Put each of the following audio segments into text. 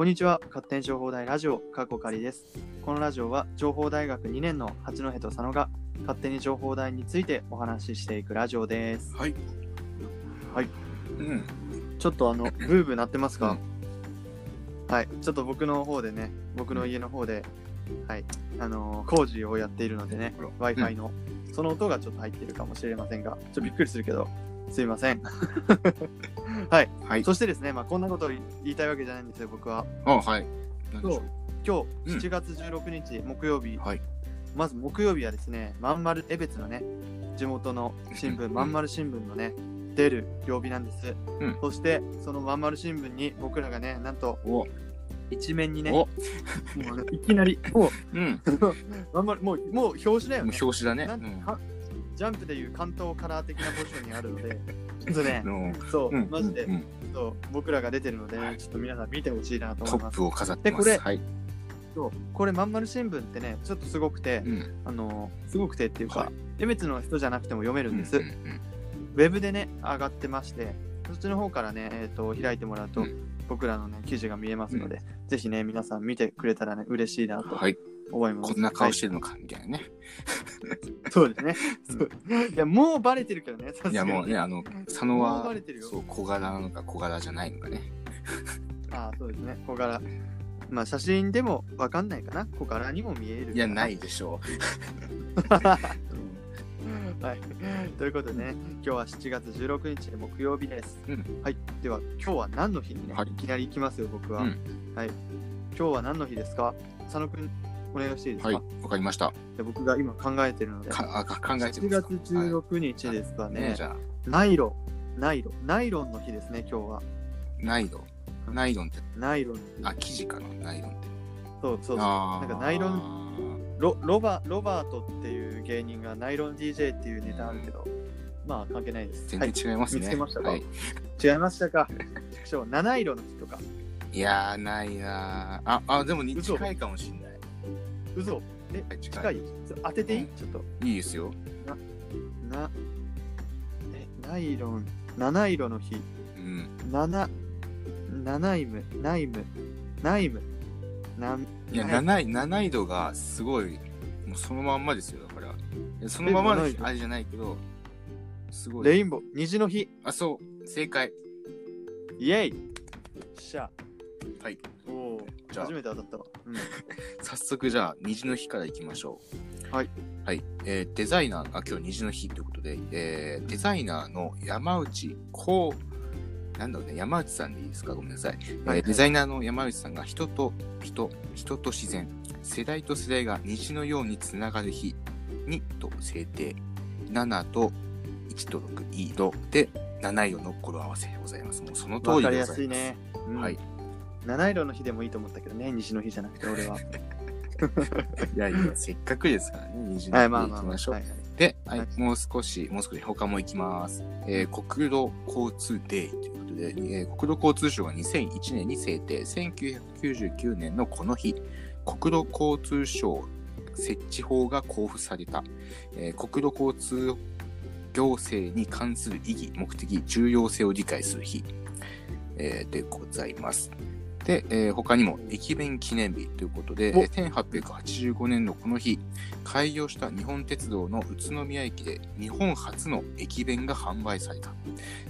こんにちは。勝手に情報大ラジオ過去仮です。このラジオは情報大学2年の八戸と佐野が勝手に情報大についてお話ししていくラジオです。はい。はい。うん。ちょっとあのブーブー鳴ってますか、はい。ちょっと僕の方でね僕の家の方ではい。あのー工事をやっているのでね w i f i の、その音がちょっと入っているかもしれませんがちょっとびっくりするけどすいません はい。はい。そしてですねまあこんなことを言いたいわけじゃないんですよ僕は。あ、はい。今うん。日7月16日木曜日、はい。まず木曜日はですねまんまる江別のね地元の新聞うん。まんまる新聞のね出る曜日なんです、うん。そしてそのまんまる新聞に僕らがねなんとお、一面にねお、もうねいきなりもうん。う まんまるもうもう表紙だよもねう表紙だね。ジャンプでいう関東カラー的なポジションにあるので そう、うん。マジで、うんそう僕らが出てるので、はい。ちょっと皆さん見てほしいなとト思います。ップを飾ってま。ですこれはい。そうこれまんまる新聞ってねちょっとすごくて、うん。あのすごくてっていうか、はい。江別の人じゃなくても読めるんです、ウェブでね上がってましてそっちの方からね、えー、と開いてもらうと、うん。僕らのね記事が見えますので、ぜひね皆さん見てくれたらね嬉しいなとます、こんな顔はいしてるのか、みたいなね。そうですね、いやもうバレてるけどねいや、もうね、あの、佐野はバレてるよ、そう、小柄なのか小柄じゃないのかね。ああそうですね。小柄。まあ写真でもわかんないかな。小柄にも見えるいや、ないいでしょ はい。ということでね、今日は7月16日木曜日です。うん。はい。では、今日は何の日にね、はい。い、きなり行きますよ、僕は。うん。はい。今日は何の日ですか？佐野くん、お願いしていいですか、はい。わかりました。で僕が今考えてるので。かあか考えて7ます月16日ですかね。ねじゃあ、ナイロン。ナイロン。ナイロンの日ですね、今日は。ナイロン。ナイロンって、ナイロン。あ、生地かな、ナイロンって。そうそうそう。なんかナイロンロロバロバートっていう芸人がナイロン DJ っていうネタあるけど、まあ関係ないです。全はい然違いますね。見つけましたか？はい。違いましたか？畜生七色の日とか。いやー、ないなー。あ、あ、でも近いかもしんない。嘘え、はい近い？近い当てていい、うんちょっと。いいですよ。な、え、ナイロン、七色の日。うん。七、七イム、ナイム、ナイム。なんいや、はい七位、七位度がすごい、もうそのまんまですよ、だから。そのままのあれじゃないけど、すごい。レインボー、虹の日。あ、そう、正解。イェイしゃ。はい。おお、じゃあ初めて当たったわ。うん。早速じゃあ、虹の日からいきましょう。はい。はい。えーデザイナー、あ、今日虹の日ということで、えーデザイナーの山内こう、なんだろうね、山内さんでいいですか？ごめんなさい。えーはいデザイナーの山内さんが人と人、人と自然、世代と世代が虹のようにつながる日にと制定。7と1と6、いい度で7色の語呂合わせでございます。もうその通りでございます。わかりやすいね。うんはい。七色の日でもいいと思ったけどね、虹の日じゃなくて俺は。いやいや、せっかくですからね、虹のはい、日でまあまあまあ。いきましょう。で、はいはいもう少し、もう少し他も行きます。えー国土交通デーということで、えー国土交通省が2001年に制定、1999年のこの日、国土交通省設置法が交付された、えー国土交通行政に関する意義、目的、重要性を理解する日、えーでございます。で、えー他にも駅弁記念日ということで、おえー1885年のこの日、開業した日本鉄道の宇都宮駅で日本初の駅弁が販売された。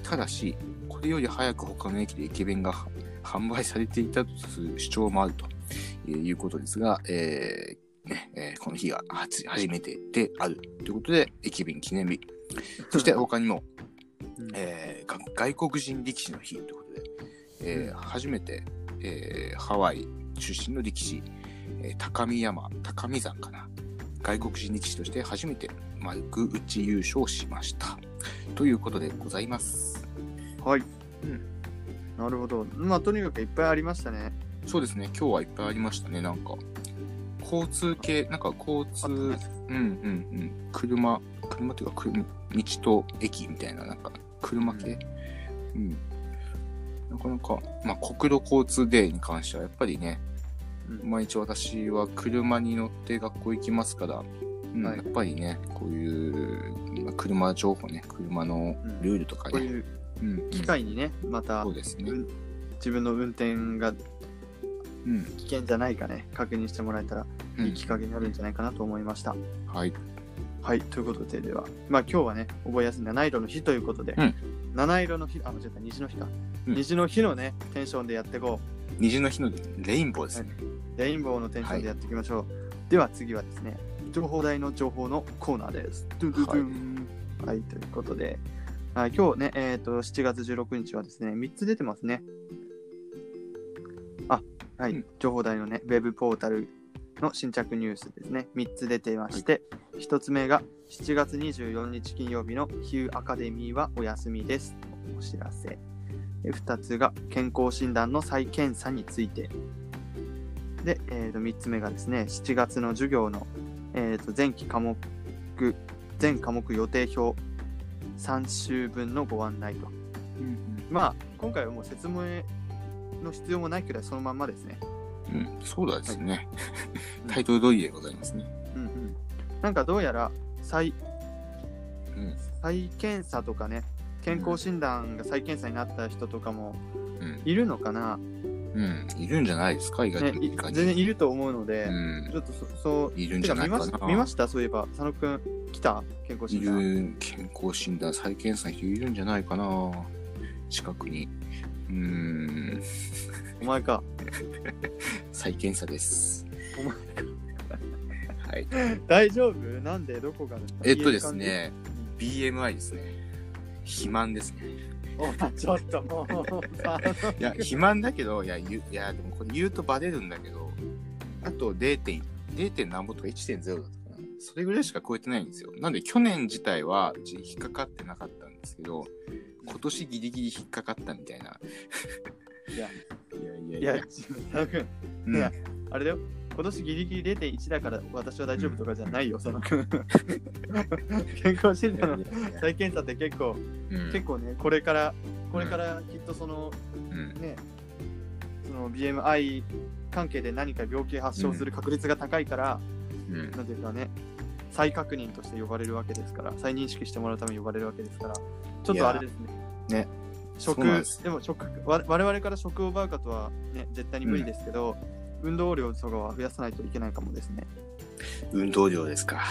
ただし、これより早く他の駅で駅弁がは販売されていたとする主張もあるとえーいうことですが、えーねえーこの日が初初めてであるということで、駅弁記念日。そして 他にも、うんえーが外国人力士の日ということで、えーうん初めて、えーハワイ出身の力士、えー高見山、高見山かな。外国人力士として初めて丸く打ち優勝しました。ということでございます。はい。うん。なるほど。まあ、とにかくいっぱいありましたね。そうですね、今日はいっぱいありましたね、なんか。交通系、なんか交通、あうんうんうん、車、車っていうか、車道と駅みたいな、なんか、車系、うん、なかなか、まあ、国土交通デーに関しては、やっぱりね、うん毎日私は車に乗って学校行きますから、うんはいやっぱりね、こういう、まあ車情報ね、車のルールとかね、こういううんうん機会にね、またそうですね。うん自分の運転がうん。危険じゃないかね、確認してもらえたらうんいいきっかけになるんじゃないかなと思いました。はい。はい、ということで、では、まあ今日はね、覚えやすい七色の日ということで、うん七色の日、あ、間違えた、虹の日か。うん虹の日のね、テンションでやっていこ虹の日のレインボーですね。う。レインボーのテンションでやっていきましょう。では次はですね、情報台の情報のコーナーです。ドゥドゥドゥンはい、ということで、はい、今日ね、えっ、と、7月16日はですね、3つ出てますね。あ、はい、うん情報台のね、ウェブポータルの新着ニュースですね、3つ出てまして、1つ目が7月24日金曜日のヒューアカデミーはお休みです。お知らせ。で2つが健康診断の再検査について。で、えー、と3つ目がですね、7月の授業の、えー、と前期科目、全科目予定表3週分のご案内と。まあ、今回はもう説明の必要もないくらいそのまんまですね。うん、そうだですね。いタイトル通りでございますね。うんうん。なんかどうやら再うん。再検査とかね、健康診断が再検査になった人とかもうん。いるのかな、うん。いるんじゃないですか意外ね、とい全然いると思うので、うんち。ょっとそそう、いるんじゃないかなて見まし見ました？そういえば、佐野くん来た？健康い診断。る健康診断再検査の人いるんじゃないかな近くに。うーん。お前か。再検査です。お前はい。大丈夫？なんで？どこがえっとです。ね、BMI ですね。肥満ですね。お前ちょっともう、さいや、肥満だけど、いや、言ういやでもこれ言うとバレるんだけど、あと 0. 0. 何ぼとか1.0だったかな。それぐらいしか超えてないんですよ。なんで去年自体はうち引っかかってなかったんですけど、今年ギリギリ引っかかったみたいな。いや、いやいいや、佐野くん、うん。いやあれだよ。今年ギリギリ0.1だから私は大丈夫とかじゃないよ、佐野くん。健康診断の再検査って結構、うん。結構ね、これから、これからきっとその、うん。ね、その BMI 関係で何か病気発症する確率が高いから、うん。なんていうかね、再確認として呼ばれるわけですから、再認識してもらうために呼ばれるわけですから、ちょっとあれですね。ね食でも食わ我々から食を奪うかとはね、絶対に無理ですけど、運動量とかは増やさないといけないかもですね。運動量ですか。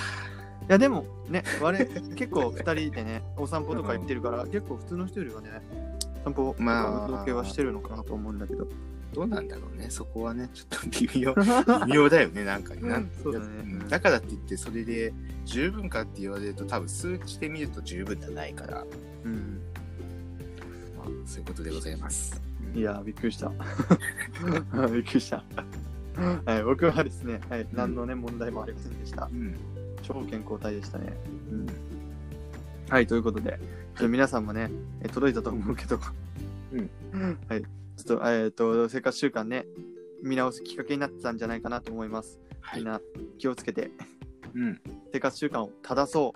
いやでもね、我々結構2人でね、お散歩とか行ってるから、結構普通の人よりはね、散歩とかまあ運動系はしてるのかなと思うんだけど。どうなんだろうね。そこはね、ちょっと微妙、微妙だよね、なんかね。なんそうだねんだからって言って、それで十分かって言われると、多分数値で見ると十分じゃないから、うん。まあ、そういうことでございます。いやー、びっくりした。びっくりした。はい、僕はですね、はい、何のね、問題もありませんでしたう。ん。超健康体でしたね。うん。はい、ということで、ちょ皆さんもね、え届いたと思うけど、うん。はい、ちょっと、えっ、と、生活習慣ね、見直すきっかけになってたんじゃないかなと思います。はい。みんな気をつけて、うん。生活習慣を正そ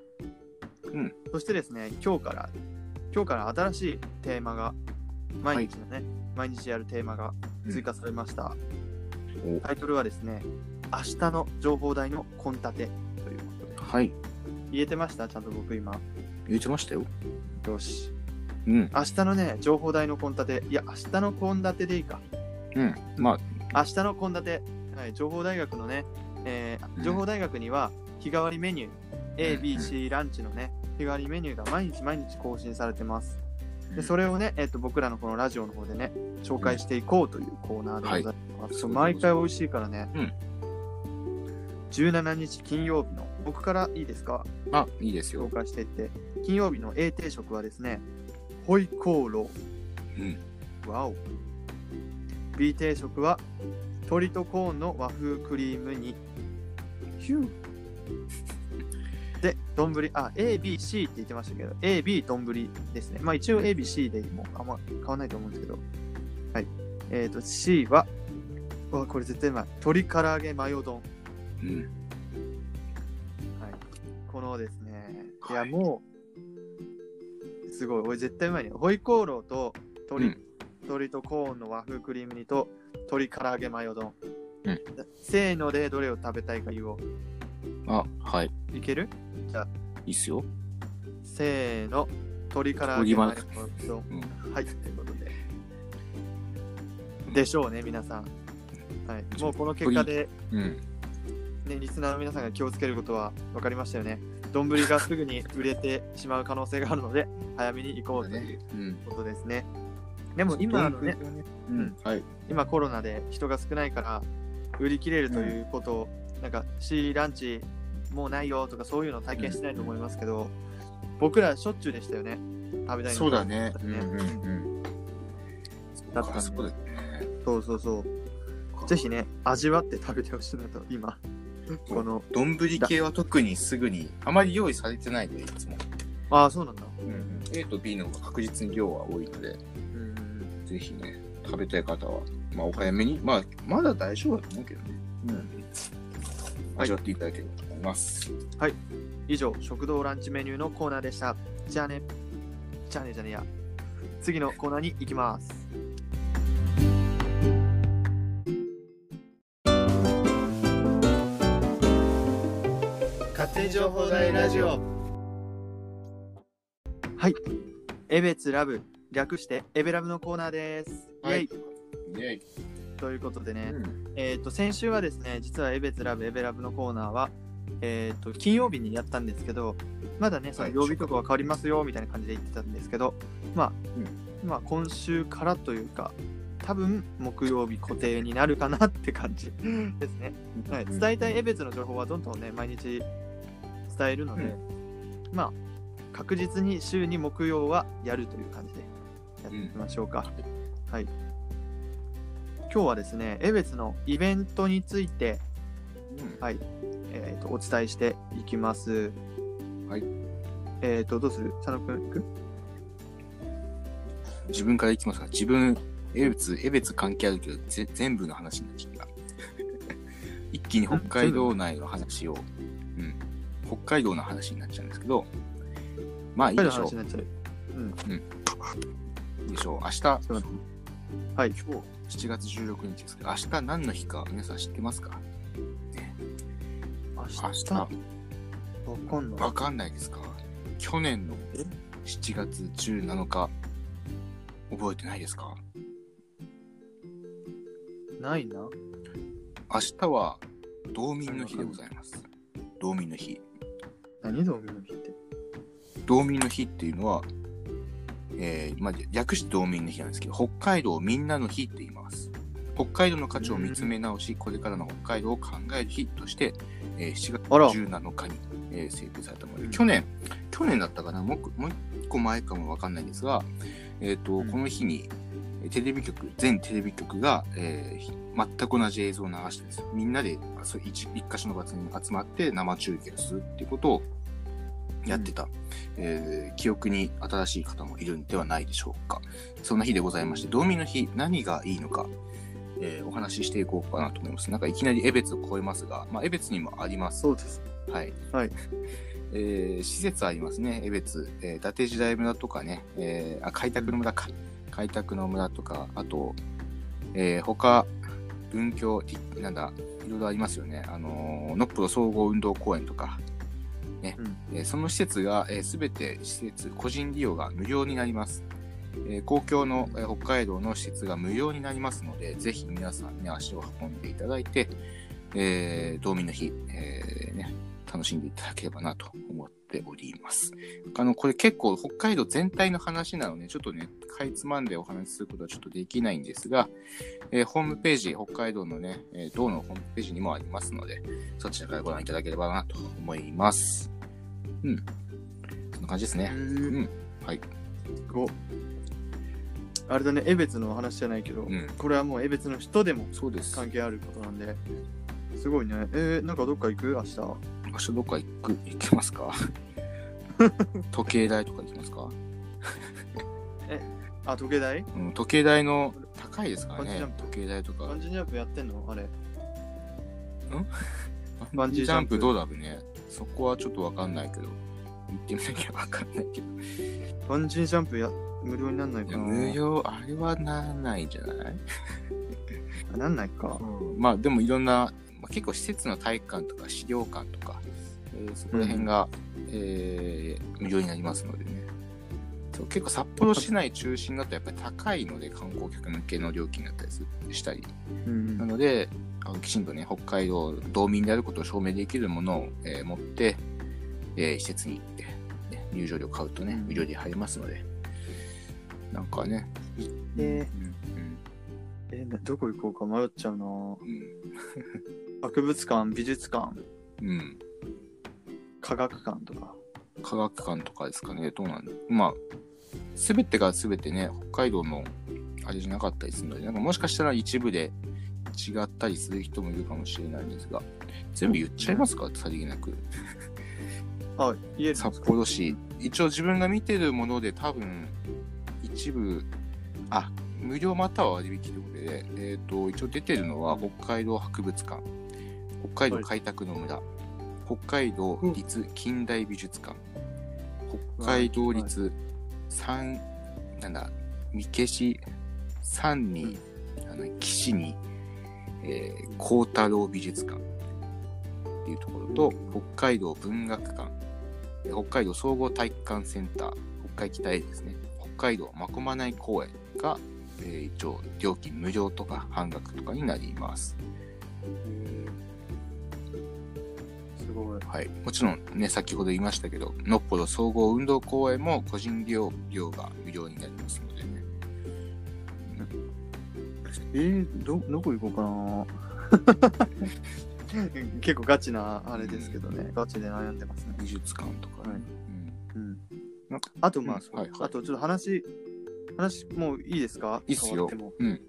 う。うん。そしてですね、今日から、今日から新しいテーマが、毎日のね、毎日やるテーマが追加されました。おタイトルはですね、明日の情報台の献立ということで。はい。言えてました？ちゃんと僕今。言ってましたよ。よし。うん。明日のね、情報台の献立。いや、明日の献立でいいか。うん。まあ、明日の献立。はい、情報大学のね、えーうん情報大学には日替わりメニュー、A、B、C ランチのね、日替わりメニューが毎日毎日更新されてます。で、それをね、えっ、と、僕らのこのラジオの方でね、紹介していこうというコーナーでございます。そう毎回美味しいからね。うん17日金曜日の、僕からいいですか？あ、いいです紹よ。介していって、金曜日の A 定食はですね、ホイコーロうん。ー。わお。B 定食は、鶏とコーンの和風クリーム煮。ヒュー。で、丼、あ、A、B、C って言ってましたけど、A、B、丼ですね。まあ一応 A、B、C でもあんま変わんないと思うんですけど、はい。えっ、と、C は、うわ、これ絶対うまい。鶏唐揚げマヨ丼。うん。はい。このですね、いや、はいもう、すごい、俺絶対うまいね。ホイコーローと鶏、うん鶏とコーンの和風クリーム煮と鶏唐揚げマヨ丼。うんせーのでどれを食べたいか言おう。あ、はい。いける？いいっすよ。せーの、鶏唐揚げマヨ丼。うんはい、ということで。でしょうね、皆さん。はい、もうこの結果で、うん。ね、リスナーの皆さんが気をつけることは分かりましたよね。丼がすぐに売れてしまう可能性があるので、早めに行こうといううん。ことですね。でも今のね、うん。はい。今コロナで人が少ないから、売り切れるということを、なんか C ランチもうないよとかそういうのを体験してないと思いますけど、僕らしょっちゅうでしたよね。食べたいのそうだね。ねうんうんうん。だそうだよね。そうそうそう。ぜひね、味わって食べてほしいなと、今、この、丼系は特にすぐに、あまり用意されてないので、いつも。ああ、そうなんだ。うん、A と B の方が確実に量は多いので、うん。ぜひね、食べたい方は、まあ、お早めに、まあ、まだ大丈夫だと思うけどね。うん。味わっていただければと思います。以上、食堂ランチメニューのコーナーでした。じゃあね。じゃあねじゃねや。次のコーナーに行きます。勝手に情報大ラジオはい。エベツラブ、略してエベラブのコーナーです。はいイェイイェイ。ということでね、うん。えっ、と、先週はですね、実はエベツラブ、エベラブのコーナーは、えっ、と、金曜日にやったんですけど、まだね、そのはい。曜日とかは変わりますよ、みたいな感じで言ってたんですけど、まあ、まあ、今週からというか、多分木曜日固定になるかなって感じ ですね。はい、伝えたいエベツの情報はどんどんね、毎日伝えるので、まあ、確実に週に木曜はやるという感じでやっていきましょうか。はい。今日はですね、エベツのイベントについて、うんはい、えー、とお伝えしていきます。はい。えっ、と、どうする？佐野くん行く？自分からいきますか自分、エベツ、エベツ関係あるけど、ぜ全部の話になっちゃった。一気に北海道内の話を、うん、北海道の話になっちゃうんですけど、まあいいでしょう。話になっちゃう。うん。いいでしょう。明日、はい。今日7月16日ですけど、明日何の日か皆さん知ってますか？明明日、日、わかんない。わかんないですか？去年のえ？7月17日、覚えてないですか？ないな。明日は道民の日でございます。道民の日。何道民の日って？道民の日っていうのは、えーまあ、略して道民の日なんですけど、北海道みんなの日って言います。北海道の価値を見つめ直し、これからの北海道を考える日として、えー7月あら。17日に、えー制定されたもので、うん。去年、去年だったかな、もう一個もう一個前かもわかんないんですが、えっ、と、うん。この日に、えーテレビ局、全テレビ局が、えー全く同じ映像を流してですみんなで一箇所の場所に集まって生中継をするっていうことをやってた、えー記憶に新しい方もいるんではないでしょうか。そんな日でございまして、道民の日、何がいいのか、えーお話ししていこうかなと思います。なんかいきなり江別を超えますが、まあ、江別にもあります。そうです。はい。はい。えー施設ありますね、江別。えー伊達時代村とかね、えーあ、開拓の村か。開拓の村とか、あと、えー他、文教、りなんだ、いろいろありますよね。あのー、のっぽろ総合運動公園とか、ね。うんえーその施設がすべ、て施設、個人利用が無料になります。えー公共の、えー北海道の施設が無料になりますので、ぜひ皆さんね、足を運んでいただいて、えー道民の日、えーね、楽しんでいただければなと思っております。あの、これ結構北海道全体の話なので、ちょっとね、かいつまんでお話しすることはちょっとできないんですが、えーホームページ、北海道のね、えー道のホームページにもありますので、そちらからご覧いただければなと思います。うん。そんな感じですね。うん。はい。ごあれだね、江別の話じゃないけど、うん。これはもう江別の人でも。関係あることなんで、すごいね。えー、なんかどっか行く？明日。明日どっか行く、行きますか？時計台とか行きますか？あ、時計台？うん、時計台の高いですからねバンジージャン。プ時計台とかバン。ジージャンプやってんの？あれ。バンジージャンプバンジージャンプどうだろうね。そこはちょっとわかんないけど。行ってみなきゃわかんないけど。バンジージャンプや無料になんないかな無料、あれはならないんじゃない、あ なんないか。まあでもいろんな、まあ、結構施設の体育館とか資料館とか、えーそこら辺が、えー無料になりますのでね。そう結構札幌市内中心だとやっぱり高いので観光客向けの料金だったりすしたりうんなのであのきちんとね北海道道民であることを証明できるものを、えー持って、えー施設に行って、ね、入場料買うとねうん。無料で入れますので。なんかね。えうんえなどこ行こうか迷っちゃうな。うん。博物館美術館。うん、うん科学館とか。科学館とかですかね、どうなんだまあ、すべてがすべてね、北海道のあれじゃなかったりするので、なんかもしかしたら一部で違ったりする人もいるかもしれないんですが、全部言っちゃいますか、さりげなく。あ言え札幌市、一応自分が見てるもので多分、一部、あ、無料または割引ということで、えっ、と、一応出てるのは北海道博物館、北海道開拓の村、北海道立近代美術館、北海道立三、なんだ、三消し三に、あの、岸に、えー、幸太郎美術館っていうところと、北海道文学館、えー北海道総合体育館センター、北海北へですね、北海道まこまない公園が、えー一応料金無料とか半額とかになります。すごいはい。もちろんね、先ほど言いましたけど、のっぽど総合運動公園も個人利用料が無料になりますのでえー、どどこ行こうかな。結構ガチなあれですけどね、ガチで悩んでますね。美術館とかね。はい。うん。うん。あとまあ、うん。はいはい。あとちょっと話話もういいですか？いいっすよ。うん。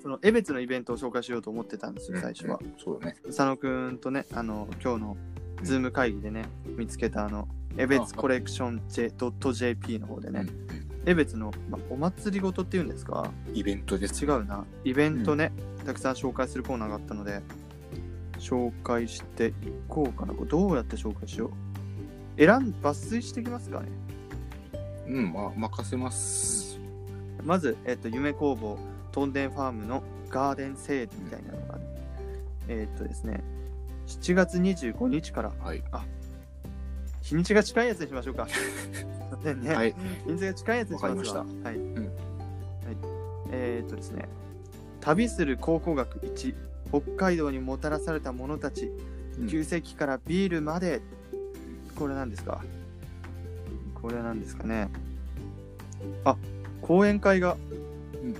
その江別のイベントを紹介しようと思ってたんですよ最初は、うん。そうだね。佐野くんとねあの今日のズーム会議でね、見つけたあの江別コレクション J.jp の方でね、うん江別の、まあ、お祭りごとっていうんですか？イベントです。違うな。イベントね、たくさん紹介するコーナーがあったので紹介していこうかな。どうやって紹介しよう？選ん抜粋していきますかね？うん、まあ、任せます。まず、えっと夢工房トンデンファームのガーデンセールみたいなのがある。えっとですね7月25日から。はい。日にちが近いやつにしましょうか はい。日にちが近いやつにしますわ。はい、ん。はい、えーっとですね。旅する考古学1北海道にもたらされた者たち。うん。旧世紀からビールまで、これなんですか？これは何ですかね。あ講演会が。うんうん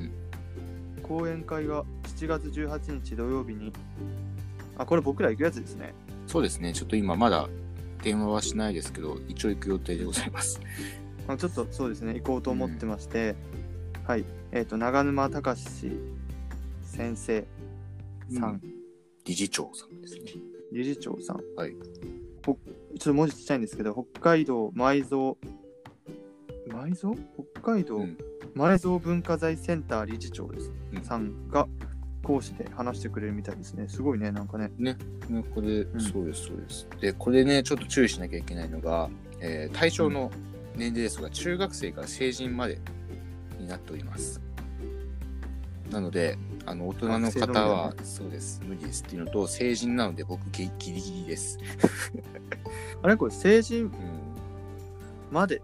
うん。講演会が7月18日土曜日に。あこれ僕ら行くやつですね。そうですね。ちょっと今まだ電話はしないですけど、一応行く予定でございます。あちょっとそうですね行こうと思ってまして、はい。えーっと長沼隆先生さん、うん。理事長さんですね。理事長さん。はい。ほちょっと文字ちっちゃいんですけど、北海道埋蔵、埋蔵？北海道？うん。埋蔵文化財センター理事長です、うん。さんが講師で話してくれるみたいですね。すごいね、なんかね。ね、これ、んそうです、そうです。で、これね、ちょっと注意しなきゃいけないのが、えー対象の年齢ですが、中学生から成人までになっております。なので、あの、大人の方はだ、そうです、無理ですっていうのと、成人なので僕ギギリギリです。あれこれ成人うん、まで？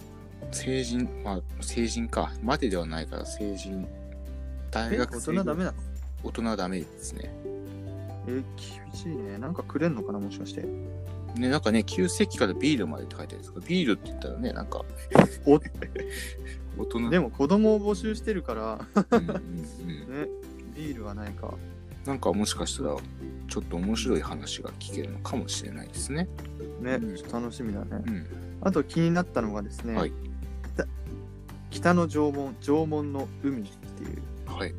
成人、まあ、成人か。までではないから、成人。大え学生。大人ダメなの？大人はダメですね。えー厳しいね。なんかくれんのかなもしかして。ね、なんかね、9世紀からビールまでって書いてあるんですけど、ビールって言ったらね、なんか、お大人でも子供を募集してるから、うんうんうん ね、ビールはないか。なんかもしかしたら、ちょっと面白い話が聞けるのかもしれないですね。ね、うん楽しみだね。うん。あと気になったのがですね、はい北北の縄文、縄文の海っていう、はい。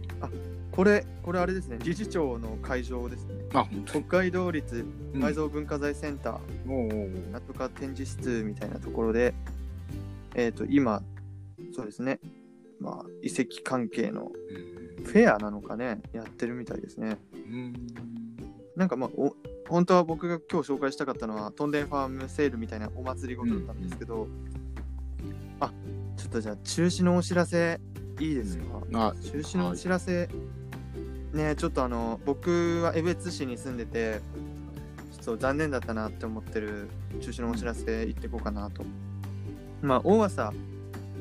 これ、これあれですね、理事長の会場ですね。あ、本当北に。海道立うん。埋蔵文化財センター、なんとか展示室みたいなところで、えっ、と、今、そうですね、まあ、遺跡関係のうん。フェアなのかね、やってるみたいですね。うん。なんかまあ、お本当は僕が今日紹介したかったのは、トンデンファームセールみたいなお祭りごとだったんですけど、あちょっとじゃあ、中止のお知らせいいですか、あ、中止のお知らせ、ねちょっとあの、僕は江別市に住んでて、ちょっと残念だったなって思ってる中止のお知らせ言っていこうかなと。まあ、大浅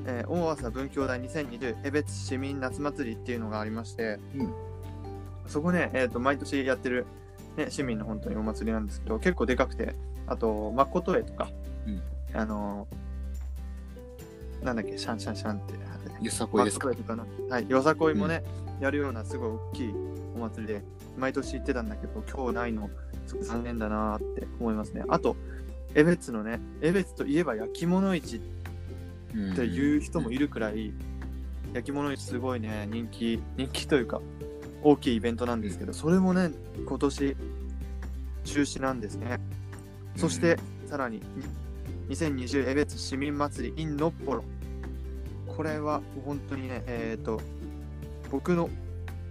えー大朝文教大2020江別市民夏祭りっていうのがありまして、うん。そこね、えー、と毎年やってる、ね、市民の本当にお祭りなんですけど結構でかくてあとまこと絵とか、うん。あのーなんだっけシャンシャンシャンってよさこいです。かまあ、かな。はい、よさこいもね、やるようなすごい大きいお祭りで、毎年行ってたんだけど、今日ないの、残念だなーって思いますね。あと、江別のね、江別といえば焼き物市っていう人もいるくらい、焼き物市すごいね、人気、人気というか、大きいイベントなんですけど、それもね、今年、中止なんですね。そして、さらに、2020江別市民祭り in のっぽろ。これは本当にね、えっ、と、僕の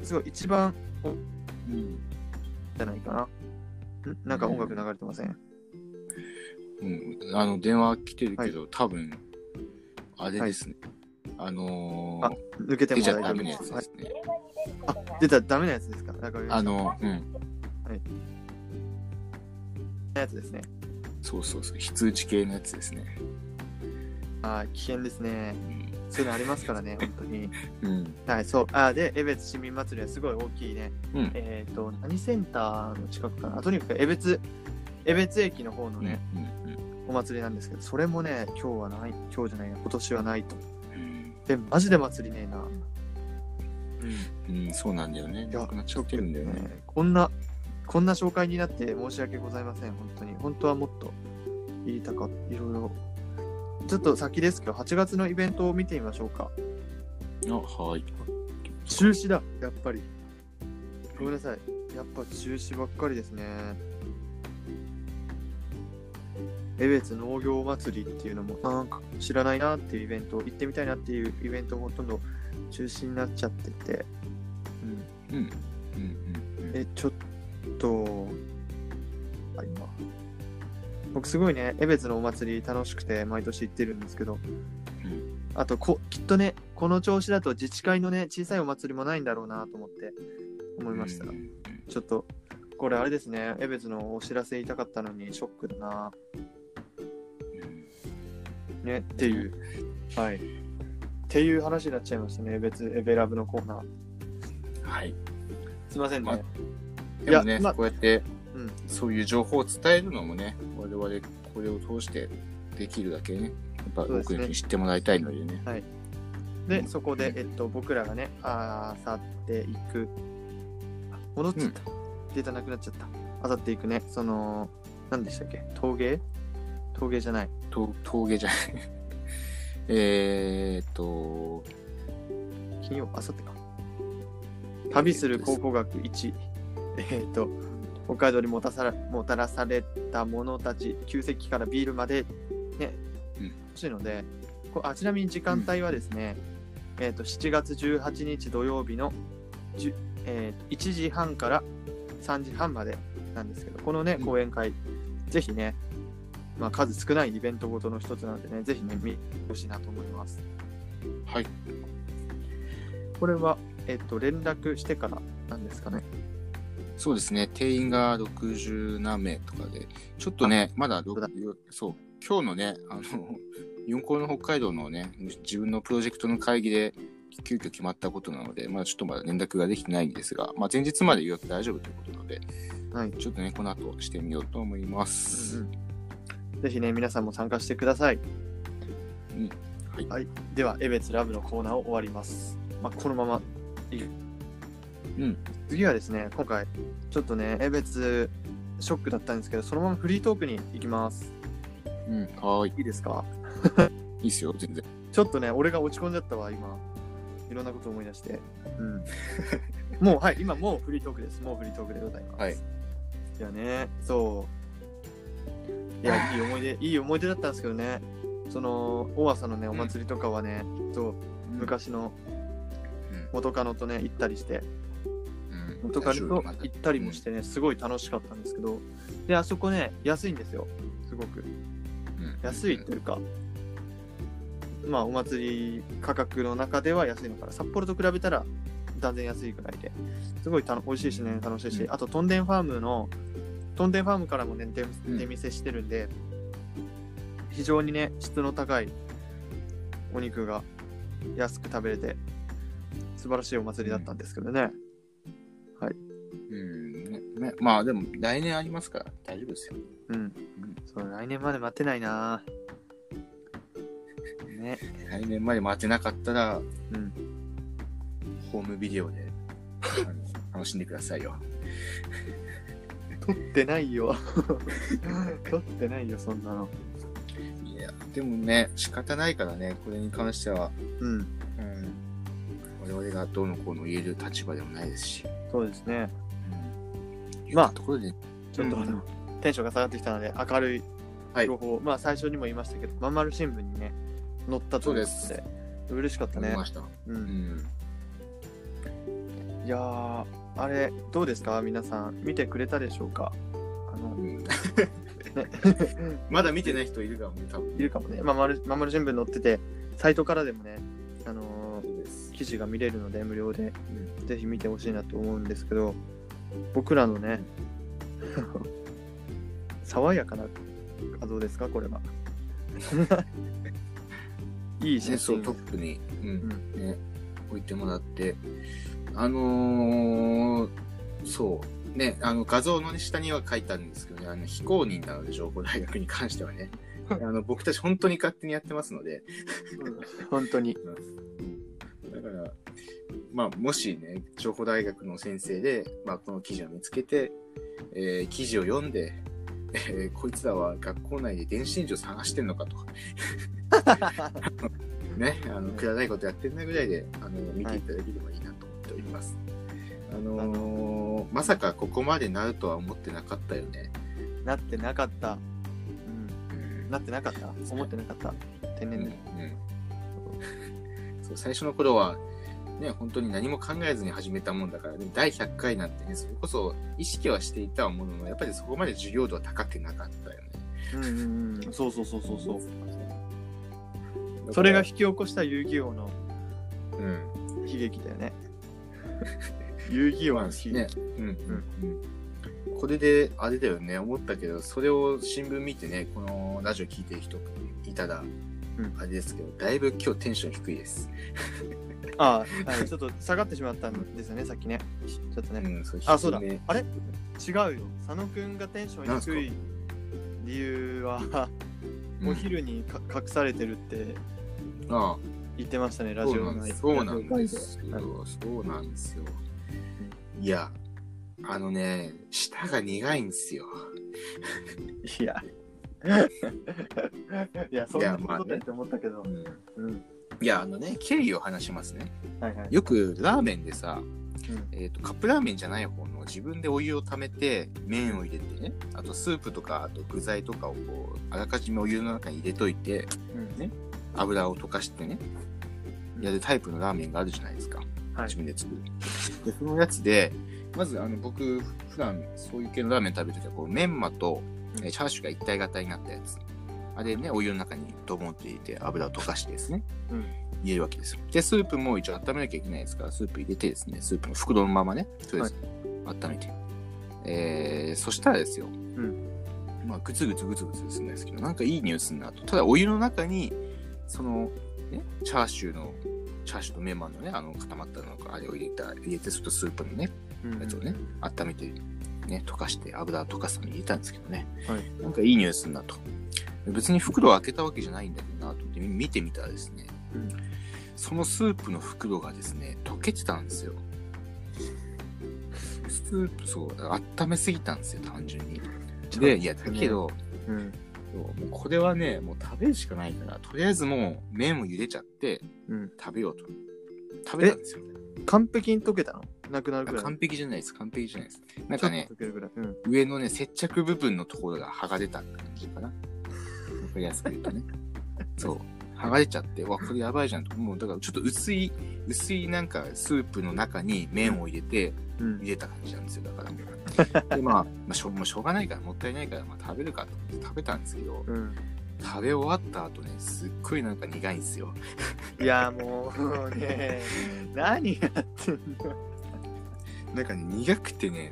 すごい一番うんじゃないかな。ん？なんか音楽流れてません、うん、あの電話来てるけど、多分あれですね、あのーあ抜けてもダメなや夫です。はい。つですね、あ、出たらダメなやつですか？あのうん。やつですね。そうそうそう。非通知系のやつですね。あー危険ですね。そういうのありますからね、本当に。うんはい、そう。あーで、江別市民祭りはすごい大きいね。うんえっ、と、何センターの近くかな？とにかく江別、江別駅の方のうんね、お祭りなんですけど、それもね、今日はない、今日じゃないや、今年はないと。うんで、マジで祭りねえな。うん。うん、うん、そうなんだよねなくなっちゃってるんだよねねこんな、こんな紹介になって申し訳ございません、本当に。本当はもっと言いたかいろいろ。ちょっと先ですけど、8月のイベントを見てみましょうか。あはい中止だ、やっぱり。ごめんなさい。やっぱ中止ばっかりですね。江別農業祭りっていうのもなんか知らないなっていうイベント、行ってみたいなっていうイベントもほとんど中止になっちゃってて、うん、うんうんうんうんえ、ちょっと、あ、今。僕すごいね、江別のお祭り楽しくて毎年行ってるんですけど、うんあとこ、きっとね、この調子だと自治会のね、小さいお祭りもないんだろうなと思って思いました。うんちょっと、これあれですね、江別のお知らせ言いたかったのにショックだな。ね、っていう、はい。っていう話になっちゃいましたね、江別エベラブのコーナー。はいすいませんね。までもね、こうやってうん、そういう情報を伝えるのもね我々これを通してできるだけね。やっぱ多くの人に知ってもらいたいのでね。で、そこで、えっと、僕らがね、あさっていく、あ戻っちゃった。データなくなっちゃった。あさっていくね、その、何でしたっけ？陶芸？陶芸じゃない。と峠じゃない。えーっと金曜、あさってか。旅する考古学1。えっ、と、北海道にもたさらもたらされた者たち、旧石器からビールまで、ね、うん欲しいので、こあちなみに時間帯はですね、えっ、と、7月18日土曜日の、えー1時半から3時半までなんですけど、このね、うん講演会、ぜひね、まあ、数少ないイベントごとの一つなのでね、ぜひね、見てほしいなと思います。はいこれは、えっと、連絡してからなんですかね。そうですね定員が60何名とかでちょっとねまだろそう今日のねあの 四校の北海道のね自分のプロジェクトの会議で急遽決まったことなので、まあ、ちょっとまだ連絡ができてないんですが、まあ、前日まで予約大丈夫ということなので、はい。ちょっとね、この後してみようと思います。うんうん、ぜひね、皆さんも参加してください。うんはいでは、エベツラブのコーナーを終わります。まあ、このままいいうん。次はですね、今回、ちょっとね、エベツショックだったんですけど、そのままフリートークに行きます。うん。はーい。いいですか？いいっすよ、全然。ちょっとね、俺が落ち込んじゃったわ、今。いろんなこと思い出して。うん。もう、はい、今もうフリートークです。もうフリートークでございます。はい。いやね、そう。いや、いい思い出、いい思い出だったんですけどね。その、大朝のね、お祭りとかはね、そう、昔のうん元カノとね、行ったりして、うん。元カノと行ったりもしてね、すごい楽しかったんですけど、で、あそこね、安いんですよ。すごく。うん安いというか、まあ、お祭り価格の中では安いのかな。札幌と比べたら断然安いぐらいで、すごいたの美味しいしね、楽しいし、うんあと、トンデンファームの、トンデンファームからもね、出店してるんで、非常にね、質の高いお肉が安く食べれて素晴らしいお祭りだったんですけどね。うん。ねねまあでも来年ありますから大丈夫ですよ。うん。そう、来年まで待てないなね。来年まで待てなかったら、うん。ホームビデオで楽しんでくださいよ。撮ってないよ。撮ってないよ、そんなの。いや、でもね、仕方ないからね、これに関しては、うん。うん、我々がどうのこうの言える立場でもないですし。そうですね。うん、まあところで、ちょっとあの、テンションが下がってきたので、明るいはい情報、まあ最初にも言いましたけど、まんまる新聞にね、載ったということで、嬉しかったね思いま。した。う。うんん。いやー、あれ、どうですか？皆さん、見てくれたでしょうか？あの、まだ見てない人いるかもね、多分。いるかもね。まんまる、まんまる新聞載ってて、サイトからでもね、あのー。記事が見れるので、無料で、うんぜひ見てほしいなと思うんですけど、僕らのね、爽やかな画像ですかこれは。いい写真。トップに、うん。うん。ね、置いてもらって、あのー、そう、ね、あの画像の下には書いてあるんですけどね、あの非公認なので、情報 大学に関してはね、あの僕たち本当に勝手にやってますので、本当に。だから、まあ、もしね、情報大学の先生で、まあ、この記事を見つけて、えー記事を読んで、えーこいつらは学校内で電子レンジを探してんのかと。ね、あの、くだらないことやってんなぐらいで、あの、見ていただければいいなと思っております。あのーまさかここまでなるとは思ってなかったよね。なってなかった。うん。うんなってなかった思ってなかった。天うん然で。そう最初の頃は、ね、本当に何も考えずに始めたもんだから、ね、第100回なんてね、それこそ意識はしていたものの、やっぱりそこまで授業度は高くなかったよね。うんうんうん。そうそうそうそうそう。うそれが引き起こした遊戯王のうん。悲劇だよね。遊戯王の悲劇。ね。うんうんうん。これで、あれだよね、思ったけど、それを新聞見てね、このラジオ聞いてる人いたら、うんあれですけど、だいぶ今日テンション低いです。ああ、はい、ちょっと下がってしまったんですよね、さっきね。ちょっとね。うん、そうあ、そうだ。あれ？違うよ。佐野くんがテンション低い理由は、お昼にか隠されてるってああ言ってましたね、ラそジオのうなんです。そうなんですよ。そうなんですよ。いや、あのね、舌が苦いんですよ。いや。いや、そんなことだって思ったけど。うん。いや、あのね、経緯を話しますね。はいはい。よくラーメンでさ、うんえっ、と、カップラーメンじゃない方の自分でお湯を溜めて、麺を入れてね、あとスープとか、あと具材とかをこう、あらかじめお湯の中に入れといて、うんね油を溶かしてね、やるタイプのラーメンがあるじゃないですか。はい自分で作る。で、そのやつで、まずあの僕、普段そういう系のラーメン食べるときは、こう、メンマと、チャーシューが一体型になったやつ。あれね、お湯の中にドボンって入れて油を溶かしてですね、うん入れるわけですよ。で、スープも一応温めなきゃいけないですから、スープ入れてですね、スープの袋のままね、とりあえず温めて。えー、そしたらですよ、んまあ、ぐつぐつぐつぐつするんですけど、なんかいい匂いするなと。ただ、お湯の中に、その、ね、チャーシューの、チャーシューとメンマのね、あの固まったのか、あれを入れた、入れて、それとスープのね、うんやつをね、温めて、ね、溶かして、油を溶かすのに入れたんですけどね、はいなんかいい匂いするなと。別に袋を開けたわけじゃないんだけどなと思って見てみたらですね、うんそのスープの袋がですね、溶けてたんですよ。スープ、そう、温めすぎたんですよ、単純に。で、いや、だけど、うん。そうもうこれはね、もう食べるしかないから、とりあえずもう麺を茹でちゃってうん。食べようと。食べたんですよ。完璧に溶けたの？なくなるくらい？完璧じゃないです、完璧じゃないです。なんかね。うん。上のね、接着部分のところが剥がれた感じかな？わかりやすく言うとね。そう。剥がれちゃって、わ、これやばいじゃんと。もう、だからちょっと薄い、薄いなんかスープの中に麺を入れて、うん入。れた感じなんですよ。だから。で、まあ、まあ、しょもうしょうがないから、もったいないから、まあ食べるかと思って食べたんですけど、うん。食べ終わった後ね、すっごいなんか苦いんですよ。いや、もうね、何やってんの？なんかね、苦くてね、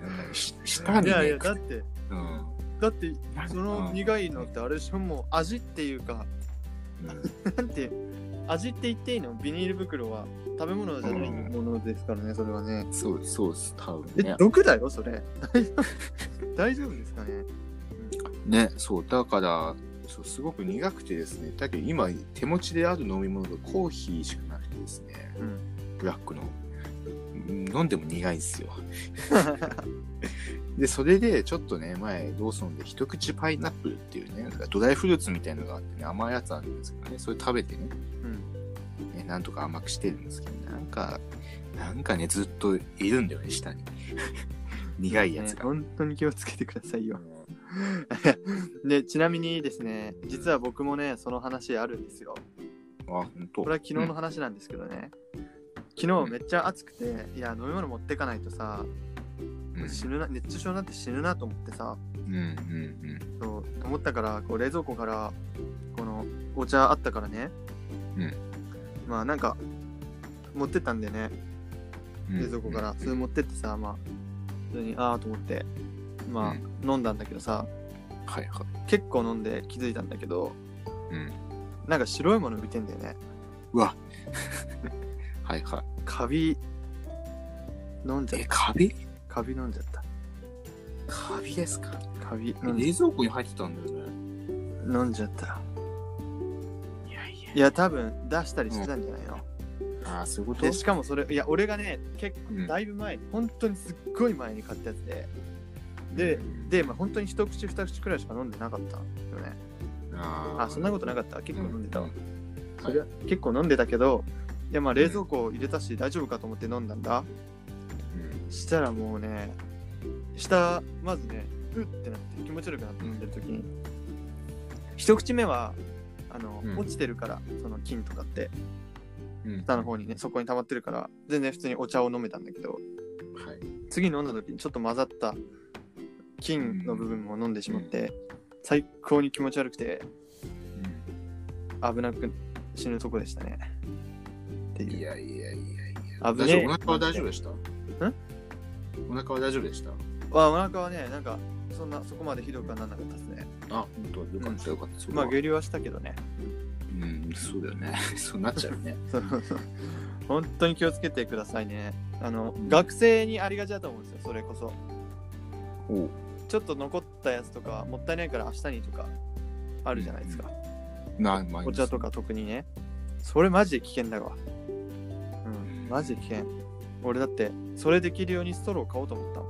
なんかにね、いやいや、だって、うん。だって、そのうん苦いのってあれでしょもう味っていうか、うんなんて、味って言っていいの？ビニール袋は食べ物じゃないものですからね、それはね。そうそうです、多分えね、。毒だよ、それ。大丈夫？大丈夫ですかね？ね、そう、だから、そうすごく苦くてですね、だけど今、手持ちである飲み物がコーヒーしかなくてですね、うん。ブラックの。うん飲んでも苦いんですよ。で、それで、ちょっとね、前、ローソンで一口パイナップルっていうね、なんかドライフルーツみたいなのがあってね、甘いやつあるんですけどね、それ食べてね、うん。ねなんとか甘くしてるんですけど、なんか、なんかね、ずっといるんだよね、下に。苦いやつねが。本当に気をつけてくださいよ。うん で、ちなみにですね、実は僕もね、その話あるんですよ。あ、本当。これは昨日の話なんですけどね。昨日めっちゃ暑くて、いや、飲み物持ってかないとさ、うん死ぬな、熱中症になって死ぬなと思ってさ、うんうんそうと思ったから、こう冷蔵庫から、このお茶あったからね。うんまあなんか、持ってったんだよね、うん。冷蔵庫から。うんそれ持ってってさ、まあ、普通に、ああと思って、まあ、飲んだんだけどさ、はいはい。結構飲んで気づいたんだけど、うん。なんか白いもの浮いてんだよね。うわ。はいはカビ、飲んじゃい。え、った。カビ？カビ飲んじゃった。カビですか？カビ飲んじ冷蔵庫に入ってたんだよね。飲んじゃった。いやいや。いや、多分出したりしてたんじゃないの、ああ、そういうこと？で、しかもそれ、いや、俺がね、結うん構、だいぶ前に、本当にすっごい前に買ったやつで、でうん。で、まあ、本当に一口二口くらいしか飲んでなかったよね。あそんなことなかった？結構飲んでたわ。うそれは結構飲んでたけど、いや、まあ、冷蔵庫入れたし、大丈夫かと思って飲んだんだ。うん。したらもうね、下、まずね、うってなって気持ち悪くなって飲んでる時に、一口目は、あの、うん。落ちてるから、その菌とかって、うん。下の方にね、そこに溜まってるから、全然普通にお茶を飲めたんだけど、はい。次飲んだ時にちょっと混ざった菌の部分も飲んでしまって、最高に気持ち悪くて、危なく死ぬとこでしたね。っていう。いやいやいやいや。危ねお腹は大丈夫でした？お腹は大丈夫でした？あお腹はね、なんか、そんな、そこまでひどくはならなかったですね。あ、本当よかったよかった。まあ、は下痢はしたけどね。うん、そうだよね。そうなっちゃうね。そうそう本当に気をつけてくださいね。あの、うん学生にありがちだと思うんですよ、それこそ。おうちょっと残ったやつとか、もったいないから明日にとか、あるじゃないですか。な、まあお茶とか特にね。それマジで危険だわ。うん、マジで危険。俺だって、それできるようにストロー買おうと思ったもん。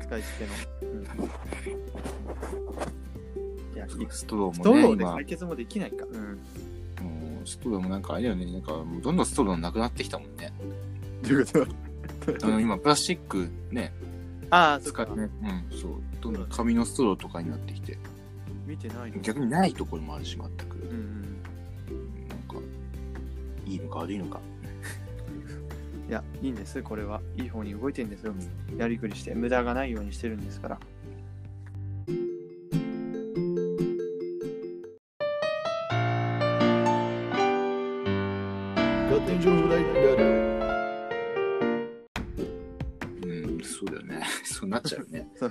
使い捨ての。うん、いや、いいストローもね、今ローで解、決もできないか。うん。うんストローもなんかあれだよね、なんかもうどんどんストローなくなってきたもんね。どういうこと？あの、今、プラスチックね、ああ、そっか。使ってね、うん、そう、どんどん紙のストローとかになってきて、見てないの？逆にないところもあるし、全く。うんうん。なんか、いいのか悪いのか。いや、いいんです、これは。いい方に動いてるんですよ。やりくりして、無駄がないようにしてるんですから。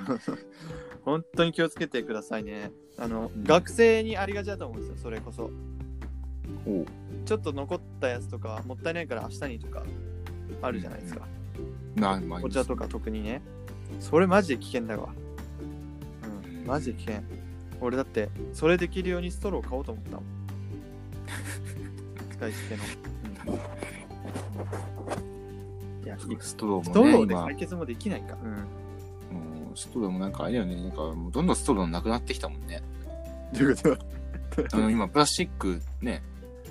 本当に気をつけてくださいね。あの、うん学生にありがちだと思うんですよ、それこそ。おうちょっと残ったやつとか、もったいないから明日にとか、あるじゃないですか。な、まあ、お茶とか特にね。それマジで危険だわ。ううんん、マジで危険。俺だって、それできるようにストロー買おうと思ったもん。使い捨ての。うん、いや、いいストロスーもね、トローで今、解決もできないか。うん。うんストローもなんかあれだよね、なんかもうどんどんストローなくなってきたもんね。どういうこと？あの、今、プラスチックね、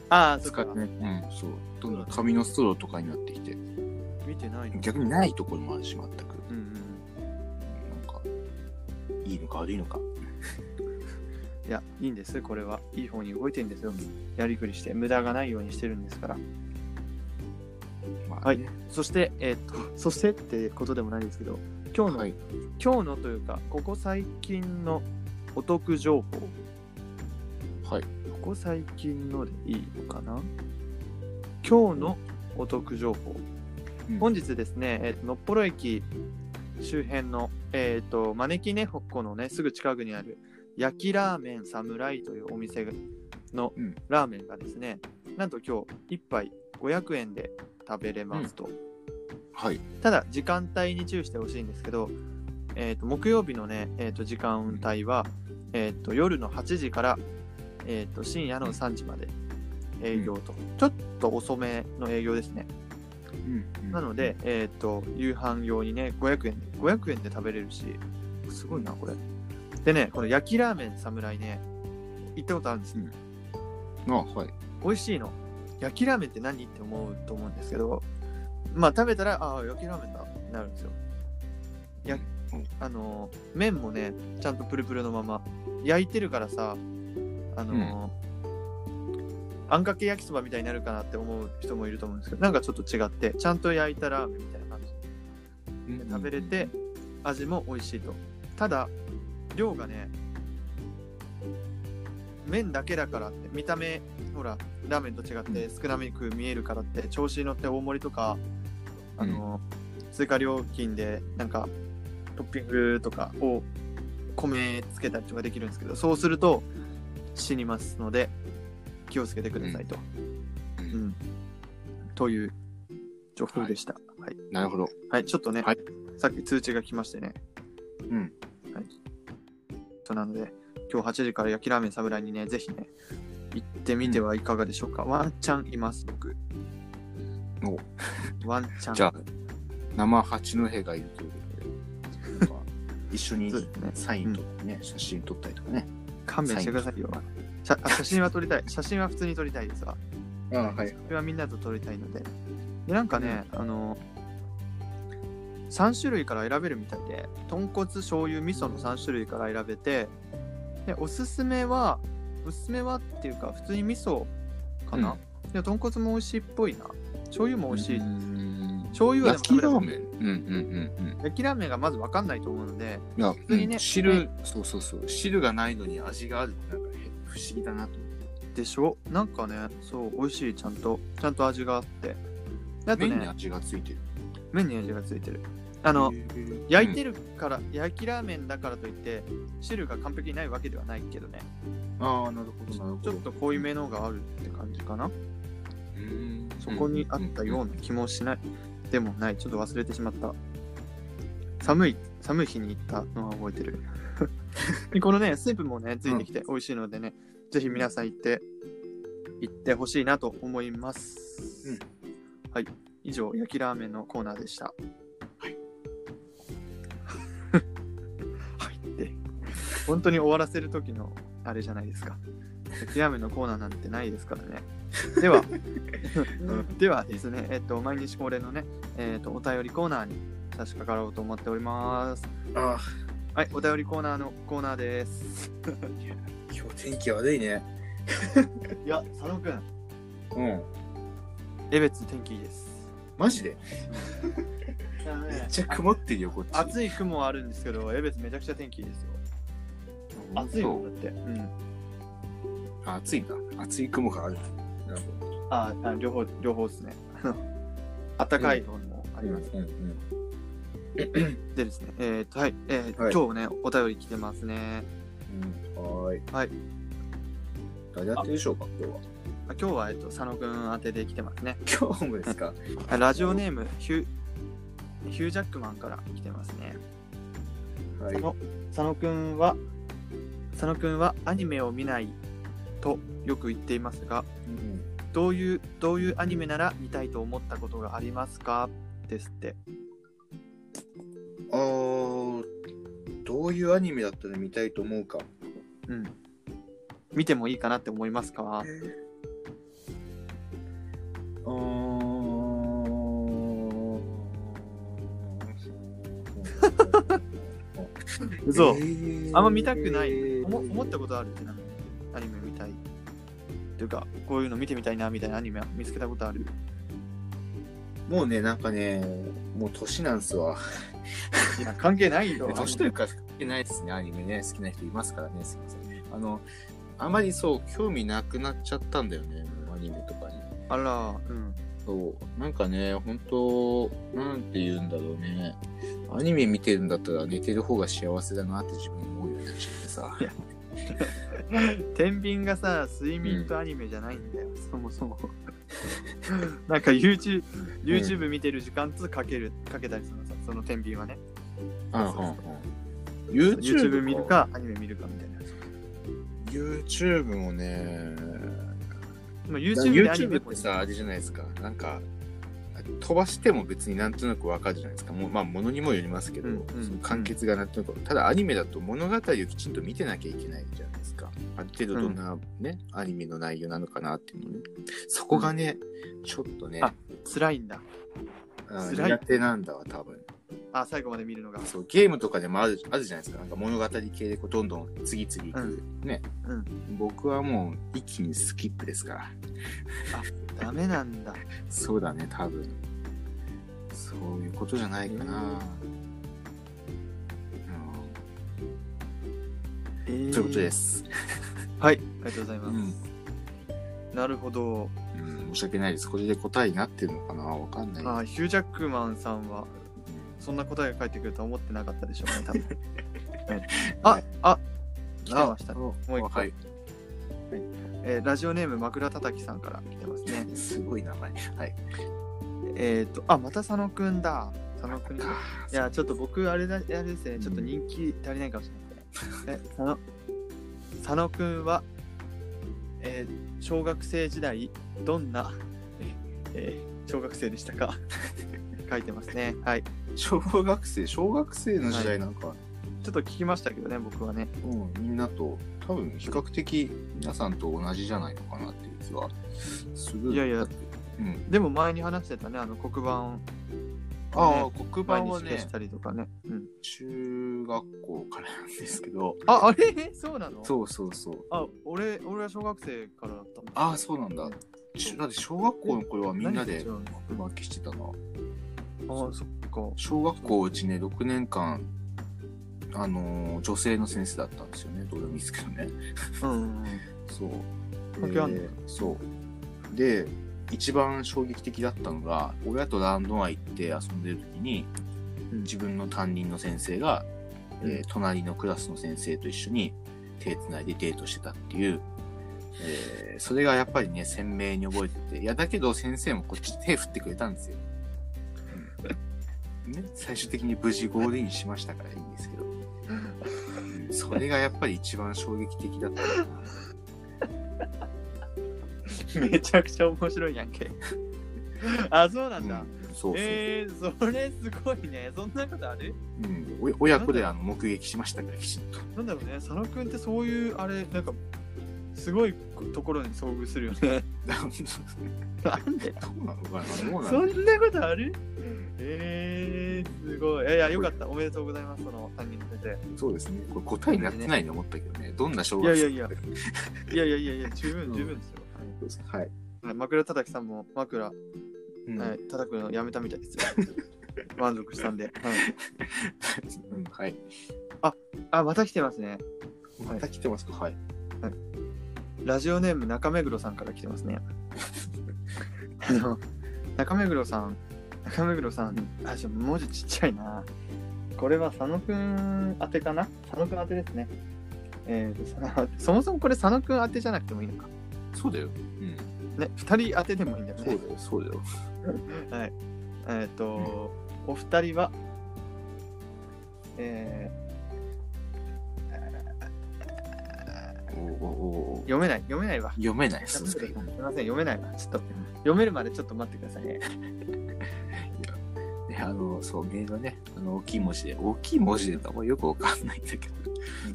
ああ、そっか使って。ね、うん、そう、どんどん紙のストローとかになってきて、見てないの？逆にないところもあるし、全く。うんうん。なんか、いいのか悪いのか。いや、いいんです、これは。いい方に動いてるんですよ。やりくりして、無駄がないようにしてるんですから。まあ、はい。そして、えーっと、そしてってことでもないですけど、今日の、はい。今日のというか、ここ最近のお得情報、はい。ここ最近のでいいのかな？今日のお得情報。うん本日ですね、えーとのっぽろ駅周辺の、えっ、と、招き猫のね、すぐ近くにある、焼きラーメン侍というお店のうんラーメンがですね、なんと今日1杯500円で食べれますと。はい。ただ、時間帯に注意してほしいんですけど、えー、と木曜日のね、えー、と時間帯は、えー、と夜の8時から、えー、と深夜の3時まで営業と、ちょっと遅めの営業ですね。うんなので、、えー、と夕飯用にね、500円で、500円で食べれるし、すごいな、これ。でね、この焼きラーメン侍ね、行ったことあるんですよ。あ、はい。美味しいの。焼きラーメンって何？って思うと思うんですけど、まあ食べたら、ああ、焼きラーメンだってなるんですよ。やうんあのー、麺もね、ちゃんとプルプルのまま。焼いてるからさ、あのーあんかけ焼きそばみたいになるかなって思う人もいると思うんですけど、なんかちょっと違って、ちゃんと焼いたラーメンみたいな感じで食べれて、味も美味しいと。ただ、量がね、麺だけだからって、見た目、ほら、ラーメンと違って少なめく見えるからって、調子に乗って大盛りとか、あの、追加料金で、なんか、トッピングとかを米つけたりとかできるんですけど、そうすると死にますので、気をつけてくださいと。ううんん。という情報でした。はい。なるほど。はい、ちょっとね、はいさっき通知が来ましてね、うん。そうなので、今日8時から焼きラーメン侍にね、ぜひね、行ってみてはいかがでしょうか？ワンチャンいます、僕。おワンチャン。じゃあ、生八戸がいるということで、一緒に そうですねサインとかね、写真撮ったりとかね。勘弁してくださいよ。写あ写真は撮りたい。写真は普通に撮りたいですわ。あはい。それはみんなと撮りたいので。で、なんかね、あの、3種類から選べるみたいで、豚骨、醤油、味噌の3種類から選べて、で、おすすめは、おすすめはっていうか、普通に味噌かな、で豚骨も美味しいっぽいな。醤油も美味しい。い醤油はでも焼きラーメンうんうんうんうん。焼きラーメンがまず分かんないと思うので、いや、通にねうん汁、そうそうそう。汁がないのに味があるってなんかへ不思議だなと思って。でしょ？なんかね、そう、美味しい、ちゃんと。ちゃんと味があって。であとね、麺に味がついてる。麺に味がついてる。あの、焼いてるから、焼きラーメンだからといって、汁が完璧にないわけではないけどね。ああ、なるほど、なるほど。ちょっと濃いめのがあるって感じかな。うんそこにあったような気もしない。でもない。ちょっと忘れてしまった。寒い、寒い日に行ったのは覚えてる。でこのね、スープもね、ついてきて美味しいのでね、ぜひ皆さん行って、行ってほしいなと思います。うんはい。以上、焼きラーメンのコーナーでした。本当に終わらせる時のあれじゃないですか。焼きラーメンのコーナーなんてないですからね。では、ではですね、えっと、毎日恒例のね、えっと、お便りコーナーに差し掛かろうと思っております。あはい、お便りコーナーのコーナーです。ー今日天気悪いね。いや、佐野くん、うん。江別天気いいです。マジで？めっちゃ曇ってるよ、こっち。暑い雲はあるんですけど、江別めちゃくちゃ天気いいですよ。暑いもんだって。うん。あ暑いんだ。暑い雲がある。なるほど。ああ、両方、両方ですね。暖かいのもあります。うんうん。でですね、えっと、はい、えーはい今日ね、お便り来てますね。うん、はーい。はい。誰やってるでしょうか、今日は。あ今日は、えっと、佐野くん宛てで来てますね。今日もですか。あラジオネームヒュー、ヒュージャックマンから来てますね。はい。佐野佐野くんは、佐野くんはアニメを見ないとよく言っていますが、うんどういう、どういうアニメなら見たいと思ったことがありますか？ですって。あーどういうアニメだったら見たいと思うか？うん。見てもいいかなって思いますか？あー 嘘えーあんま見たくない。思思ったことあるってなアニメ見たい。っていうか、こういうの見てみたいなみたいなアニメは見つけたことある？もうね、なんかね、もう年なんすわ。いや、関係ないよ。年というか、関係ないですね、アニメね。好きな人いますからね、すいません。あの、あまりそう、興味なくなっちゃったんだよね、アニメとかに。あら、うん。そう、なんかね、本当なんて言うんだろうね。アニメ見てるんだったら寝てる方が幸せだなって自分思うようになっちゃってさ。天秤がさ、睡眠とアニメじゃないんだよ、そもそも。なんか YouTube, YouTube 見てる時間とかける、かけたりするのさ、その天秤はね。うんうんうん。YouTube, YouTube 見るか、アニメ見るかみたいな。YouTube もね、まあ YouTube ってさ、あれじゃないですか。なんか、飛ばしても別になんとなくわかるじゃないですか。もうまあ、ものにもよりますけど、うんうんその完結がなんとなく、ただアニメだと物語をきちんと見てなきゃいけないじゃないですか。ある程度どんなね、アニメの内容なのかなっていうのね。そこがね、ちょっとね、あ辛いんだ。苦手なんだわ、多分。あ、最後まで見るのが。そうゲームとかでもあるあるじゃないですか。なんか物語系でこうどんどん次々いく、うんね、うん僕はもう一気にスキップですから。ダメなんだ。そうだね、多分。そういうことじゃないかな。えーうん、ということで。す。はい、ありがとうございます。うんなるほど。うん、申し訳ないです。これで答えになってるのかな？わかんない。あ、ヒュージャックマンさんは、そんな答えが返ってくるとは思ってなかったでしょうね、多分。はいあ、あ、来てましたね。ももう一個はい。えーラジオネーム枕たたきさんから来てますね。すごい名前。はい。えっ、と、あ、また佐野くんだ。佐野くん。いかや、ちょっと僕、あれだ、あれですね、ちょっと人気足りないかもしれない。え、佐野、佐野くんは、えー小学生時代、どんな、えー小学生でしたか？書いてますね。はい。小学生、小学生の時代なんか、ちょっと聞きましたけどね、僕はね。うん、みんなと、多分比較的皆さんと同じじゃないのかなっていう気はする。いやいやうん。でも前に話してたね、あの黒板、ああ、黒板はねしたりとかね。うん、中学校からなんですけど、あ、あれ？そうなの？そうそうそう。あ、俺、俺は小学生からだった。ああ、そうなんだ。ちだって小学校の頃はみんなで黒板消してたな。あ、そっか。小学校うちね、6年間、あのー女性の先生だったんですよね、どうでもいいですけどね。うん。そう。関係あんの？でそう。で、一番衝撃的だったのが、親とランドワン行って遊んでる時に、うん自分の担任の先生が、うんえー隣のクラスの先生と一緒に手つないでデートしてたっていう、えーそれがやっぱりね、鮮明に覚えてて、いや、だけど先生もこっち手振ってくれたんですよ。うんね、最終的に無事ゴールインしましたからいいんですけど、う んそれがやっぱり一番衝撃的だったかな。めちゃくちゃ面白いやんけ。あ、そうなんだ。うんそうそう、えー、それすごいね。そんなことある？うん、お親子であの目撃しましたから、きちんと。なんだろうね、佐野くんってそういう、あれ、なんか、すごいところに遭遇するよね。なんで？どうなのかなどうなのそんなことある？えー、すごい。いやいや、よかった。おめでとうございます、その担任の先そうですね。これ答えになってないと思ったけどね。どんな小いやいやいや生。いやいやいやいや、十分、十分ですよ。はい。はい枕叩きさんも枕、うんはい、叩くのやめたみたいですよ。満足したんで。はい、うんはい。あ、また来てますね。また来てますか？はい。ラジオネーム中目黒さんから来てますね。あの、中目黒さん、中目黒さん、あ、ちょ、文字ちっちゃいな。これは佐野くん宛てかな？佐野くん宛てですね。えーとそもそもこれ佐野くん宛てじゃなくてもいいのか。そうだよ。うん。ね、二人宛てでもいいんだよね。そうだよ。そうだよ。はい。えっ、と、お二人は、えー読めない、読めないわ。読めない。す。みません、読めないわ。ちょっと、読めるまでちょっと待ってくださいね。であの、そう、メールはね、あの、大きい文字で、大きい文字でよくわかんないんだけど、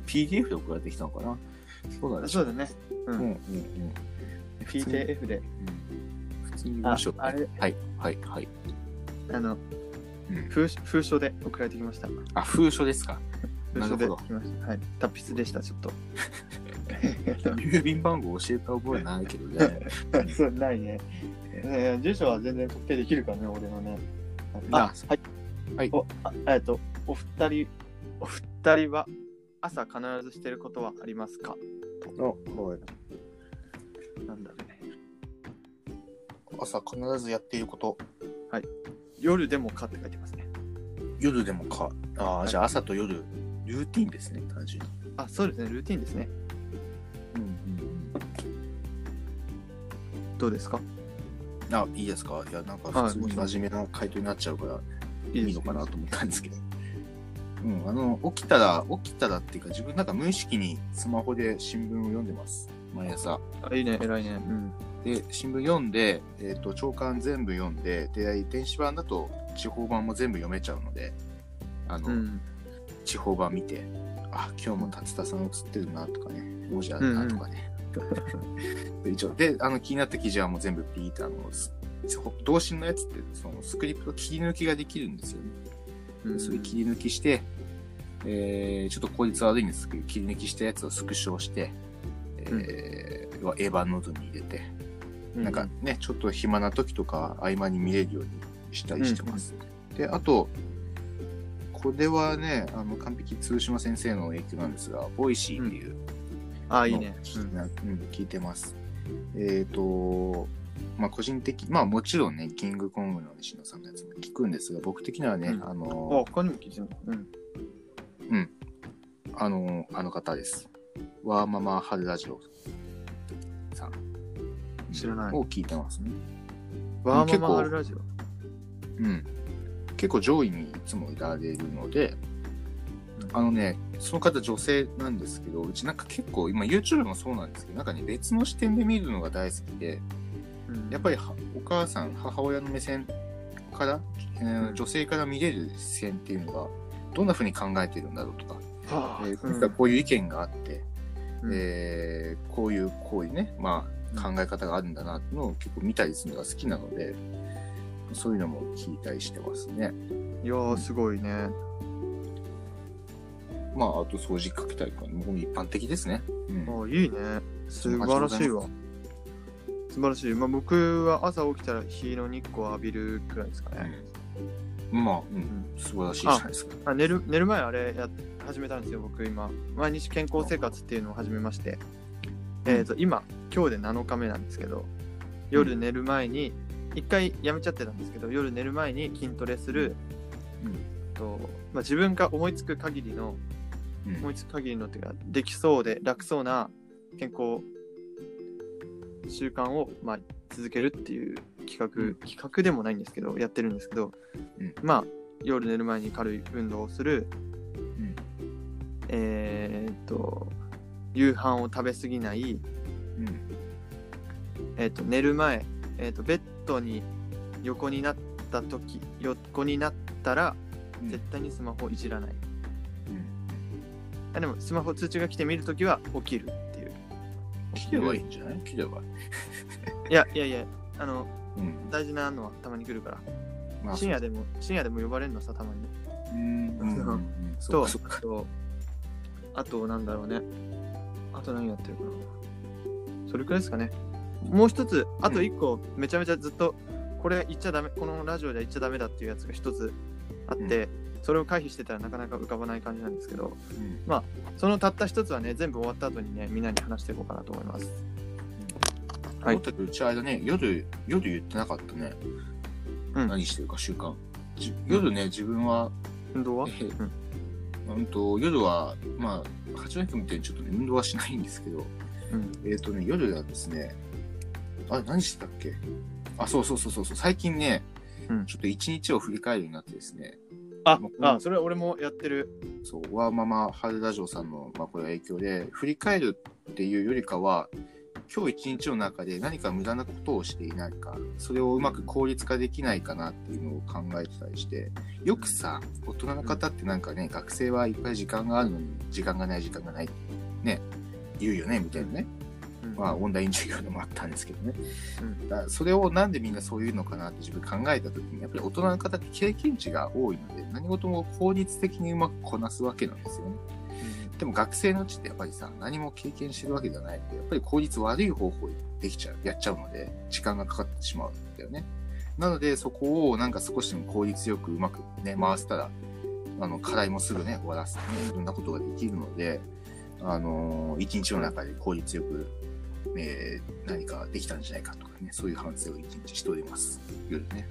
PDF で送られてきたのかな？そうだね。そうだね。う。うんんうんうん。PTF で、普通に文章ああれはい、はい、はい。あの、うん封書封書で送られてきました。あ、封書ですか。なるほど。はい。達筆でした、ちょっと。郵便番号教えた覚えないけどね。そう、ないね。ね住所は全然特定できるからね、俺のね。なあ、はい。はいお、あえっと、お二人、お二人は朝必ずしてることはありますか？はい。なんだろうね。朝必ずやっていること。夜でもかって書いてますね。夜でもか。ああ、はいじゃあ朝と夜、ルーティンですね、単純に。あ、そうですね、ルーティンですね。うんうん。どうですか？あ、いいですか？いや、なんか、すごい真面目な回答になっちゃうから、いいのかなと思ったんですけど。うん、あの、起きたら、起きたらっていうか、自分なんか無意識にスマホで新聞を読んでます。毎朝。あ、いいね、偉いね。うん。で、新聞読んで、えっ、ー、と、長官全部読んで、で、電子版だと地方版も全部読めちゃうので、あの、うん、地方版見て、あ、今日も達田さん映ってるなとかね、王者だなとかね。で 一応、で、あの、気になった記事はもう全部ピーって、あの、す同心のやつって、そのスクリプト切り抜きができるんですよね。うんそれ切り抜きして、えー、ちょっと効率悪いんですけど、切り抜きしたやつをスクショして、えー、要は A 版ノートに入れて、なんかね、ちょっと暇な時とか合間に見れるようにしたりしてます。で、あと、これはね、あの、完璧通島先生の影響なんですが、 Voicy っていうあ、いいね。聞いなうん聞いてます。えっ、と、まあ個人的、まあもちろんね、キングコングの西野さんのやつも聞くんですが、僕的にはね、うんあ、あの、他にも聞いてるの？うん。あの、あの方です。ワーママハルラジオさん。知らないを聞いてますね。ワーママハルラジオ？うん。結構上位にいつもいられるので、うん。あのね、その方女性なんですけど、うちなんか結構、今 YouTube もそうなんですけど、なんかね、別の視点で見るのが大好きで、うん。やっぱりはお母さん、母親の目線から、えー女性から見れる視線っていうのが、どんな風に考えてるんだろうとか、はあ。えーこういう意見があって、うん。えーこういう、こういうね、まあ、考え方があるんだなっていうのを結構見たりするのが好きなので、そういうのも聞いたりしてますね。いやー、すごいね。まあ、あと掃除かけたりとか、もう一般的ですね。うん。あいいね。素晴らしいわ。素晴らしい。まあ、僕は朝起きたら日の日光を浴びるくらいですかね。うんまあ、う、うん素晴らしいじゃないですか。あ寝る寝る前あれやっ始めたんですよ、僕今。毎日健康生活っていうのを始めまして。えっ、と、今、今日で7日目なんですけど、夜寝る前に、一回やめちゃってたんですけど、夜寝る前に筋トレする、うん。とまあ、自分が思いつく限りの、うん。思いつく限りのっていうか、できそうで楽そうな健康習慣を、まあ、続けるっていう企画、うん。企画でもないんですけど、やってるんですけど、うん。まあ、夜寝る前に軽い運動をする、うん。えーっと、夕飯を食べ過ぎない、うん。えーっと、寝る前、えーっと、ベッドに横になった時、横になったら、うん絶対にスマホをいじらない。うんあでも、スマホ通知が来て見るときは起きるっていう。切ればいいんじゃない？切れば。いやいやいや、あの、うん。大事なのはたまに来るから。まあ、深夜でも、深夜でも呼ばれるのさ、たまに。うん。と、と、あと、なんだろうね。あと何やってるかな。それくらいですかね。もう一つ、あと一個、めちゃめちゃずっと、これ言っちゃダメ、このラジオでは言っちゃダメだっていうやつが一つあって、それを回避してたらなかなか浮かばない感じなんですけど、うん。そのたった一つはね、全部終わった後にね、みんなに話していこうかなと思います。はい。思ったけど、うちあれだね、夜、夜言ってなかったね。うん。何してるか習慣。じ夜ね、自分は、運動は？えーうん。と、夜は、まあ、八戸君みたいにちょっとね、運動はしないんですけど、うん。えっ、とね、夜はですね、あ、何してたっけ？あ、そうそうそうそうそう、最近ね、うんちょっと一日を振り返るようになってですね、ああ、それは俺もやってる。そう、ワーママハルラジオさんの、まあ、これは影響で、振り返るっていうよりかは、今日一日の中で何か無駄なことをしていないか、それをうまく効率化できないかなっていうのを考えてたりして、よくさ、大人の方ってなんかね、学生はいっぱい時間があるのに、時間がない、時間がないってね、言うよね、みたいなね。うんまあ、オンライン授業でもあったんですけどね。うんだそれをなんでみんなそういうのかなって自分考えたときに、やっぱり大人の方って経験値が多いので、何事も効率的にうまくこなすわけなんですよね。でも学生のうちってやっぱりさ、何も経験してるわけじゃないので、やっぱり効率悪い方法でできちゃう、やっちゃうので、時間がかかってしまうんだよね。なので、そこをなんか少しでも効率よくうまくね、回せたら、あの、課題もすぐね、終わらせてね、いろんなことができるので、あのー一日の中で効率よく、えー何かできたんじゃないかとかね、そういう反省を一日しております。夜ね。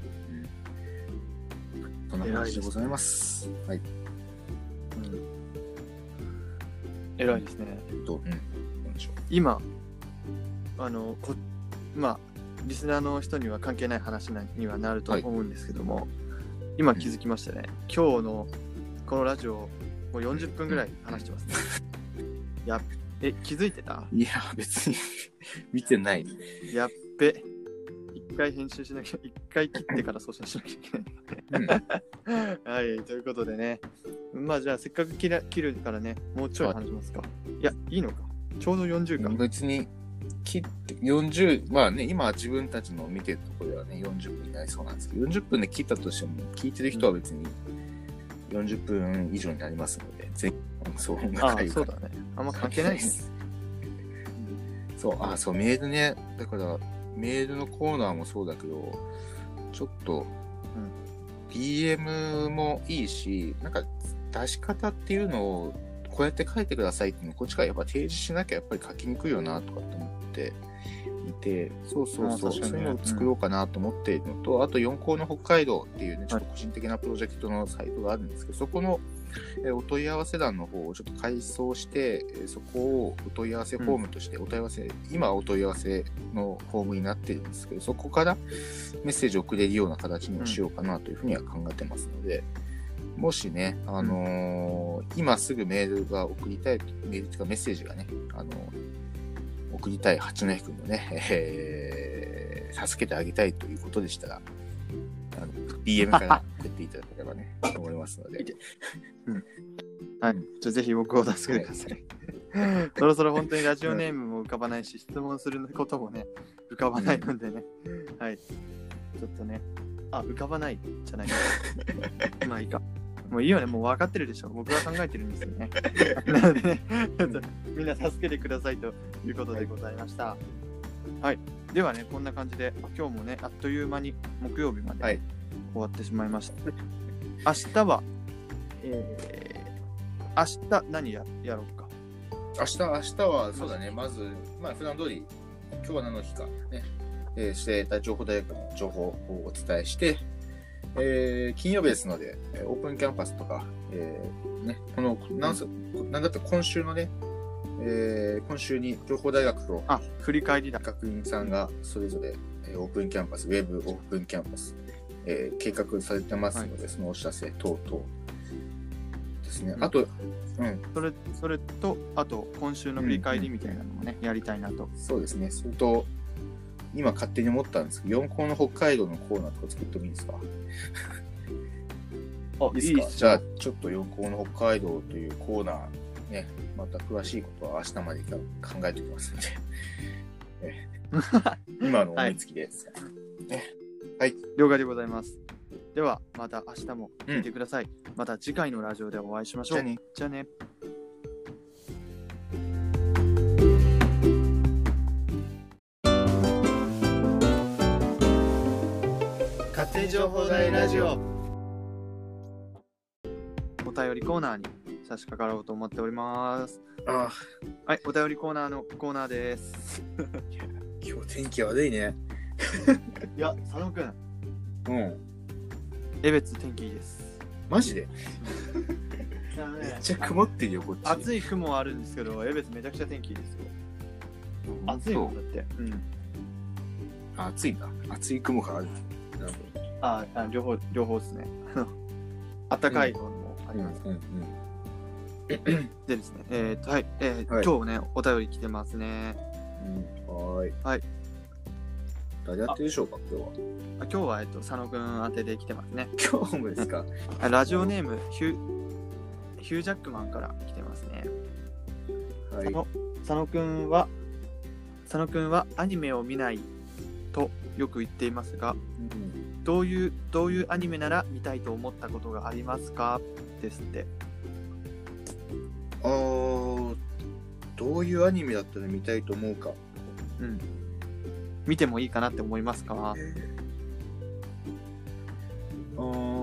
うん。そんな感じでございます。はい。うん偉いですね。と、う？ん。なんでしょう？今、あの、こまあ、リスナーの人には関係ない話なにはなると思うんですけども、今気づきましたね、今日のこのラジオもう40分ぐらい話してますねや え気づいてた？いや、別に 見てない。やっべ一回編集しなきゃ一回切ってから送信しなきゃいけないうん、はい、ということでね。まあじゃあせっかく切ら切るからね、もうちょい話しますか。いや、いいのか。ちょうど40か。別に切って40まあね今自分たちの見てるところではね40分になりそうなんですけど40分で切ったとしても聞いてる人は別に40分以上になりますので全そう音あ楽そうだね。あんま関係ないね。そうあそうメールねだからメールのコーナーもそうだけどちょっと、DM もいいしなんか出し方っていうのをこうやって書いてくださいっていうのをこっちからやっぱ提示しなきゃやっぱり書きにくいよなとかって思っていてそうそうそうそういうのを作ろうかなと思っているのと、あと四校の北海道っていうねちょっと個人的なプロジェクトのサイトがあるんですけど、そこのえーお問い合わせ欄の方をちょっと改装して、えーそこをお問い合わせフォームとして、お問い合わせ、今はお問い合わせのフォームになってるんですけど、そこからメッセージを送れるような形にはしようかなというふうには考えてますので、もしね、あのー今すぐメールが送りたい、メールというかメッセージがね、あの送りたい八戸君のね、えー助けてあげたいということでしたら、あの DM から送っていただければね、と思いますので。はい。じゃあぜひ僕を助けてください。そろそろ本当にラジオネームも浮かばないし、質問することもね、浮かばないのでね。はい。ちょっとね。あ、浮かばないじゃない。まあいいか。もういいよね。もう分かってるでしょ。僕が考えてるんですよね。なのでね、みんな助けてくださいということでございました。はい。ではね、こんな感じで、今日もね、あっという間に木曜日まではい。終わってしまいました。明日は、えー、明日何ややろうか。明日、明日はそうだね、まず、まあ、普段通り、今日は何の日かね、えー、してた情報大学の情報をお伝えして、えー、金曜日ですので、えーオープンキャンパスとか、えーね、この、なんす、なんだったら今週のね、えー、今週に情報大学とあ、振り返りだ。学院さんがそれぞれ、えーオープンキャンパス、ウェブオープンキャンパス、えー計画されてますので、そのお知らせ等々ですね。うんあと、うん、それそれと、あと、今週の振り返りみたいなのもね、やりたいなと。そうですね。それと、今勝手に思ったんですけど、四校の北海道のコーナーとか作ってもいいですか？あいいですか？じゃあ、ちょっと四校の北海道というコーナー、ね、また詳しいことは明日まで考えておきますので、え 今の思いつきです。了解でございます。では、また明日も聞いてください。また次回のラジオでお会いしましょう。じゃあね。じゃあね。勝手に情報大ラジオお便りコーナーに差し掛かろうと思っております。あはい、お便りコーナーのコーナーです。今日天気悪いね。いや、佐野くん、うん。江別天気いいです。マジで？めっちゃ曇ってるよ、こっち。暑い雲はあるんですけど、江別めちゃくちゃ天気いいですよ。暑いもんだって。うん。あ暑いんだ。暑い雲がある。なるああ、両方、両方ですね。あったかいのもあります。うんうん。でですね、えーと、はい、えーはい今日ね、お便り来てますね。うん、はーい。はい。誰やってるでしょうか、今日は？あ今日は、えっと、佐野くん宛てで来てますね。今日もですか？あラジオネーム、ヒュー、ヒュージャックマンから来てますね。はい佐。野佐野くんは、佐野くんはアニメを見ないとよく言っていますが、うんどういう、どういうアニメなら見たいと思ったことがありますか？ですって。あーどういうアニメだったら見たいと思うか。うん。見てもいいかなって思いますか？あー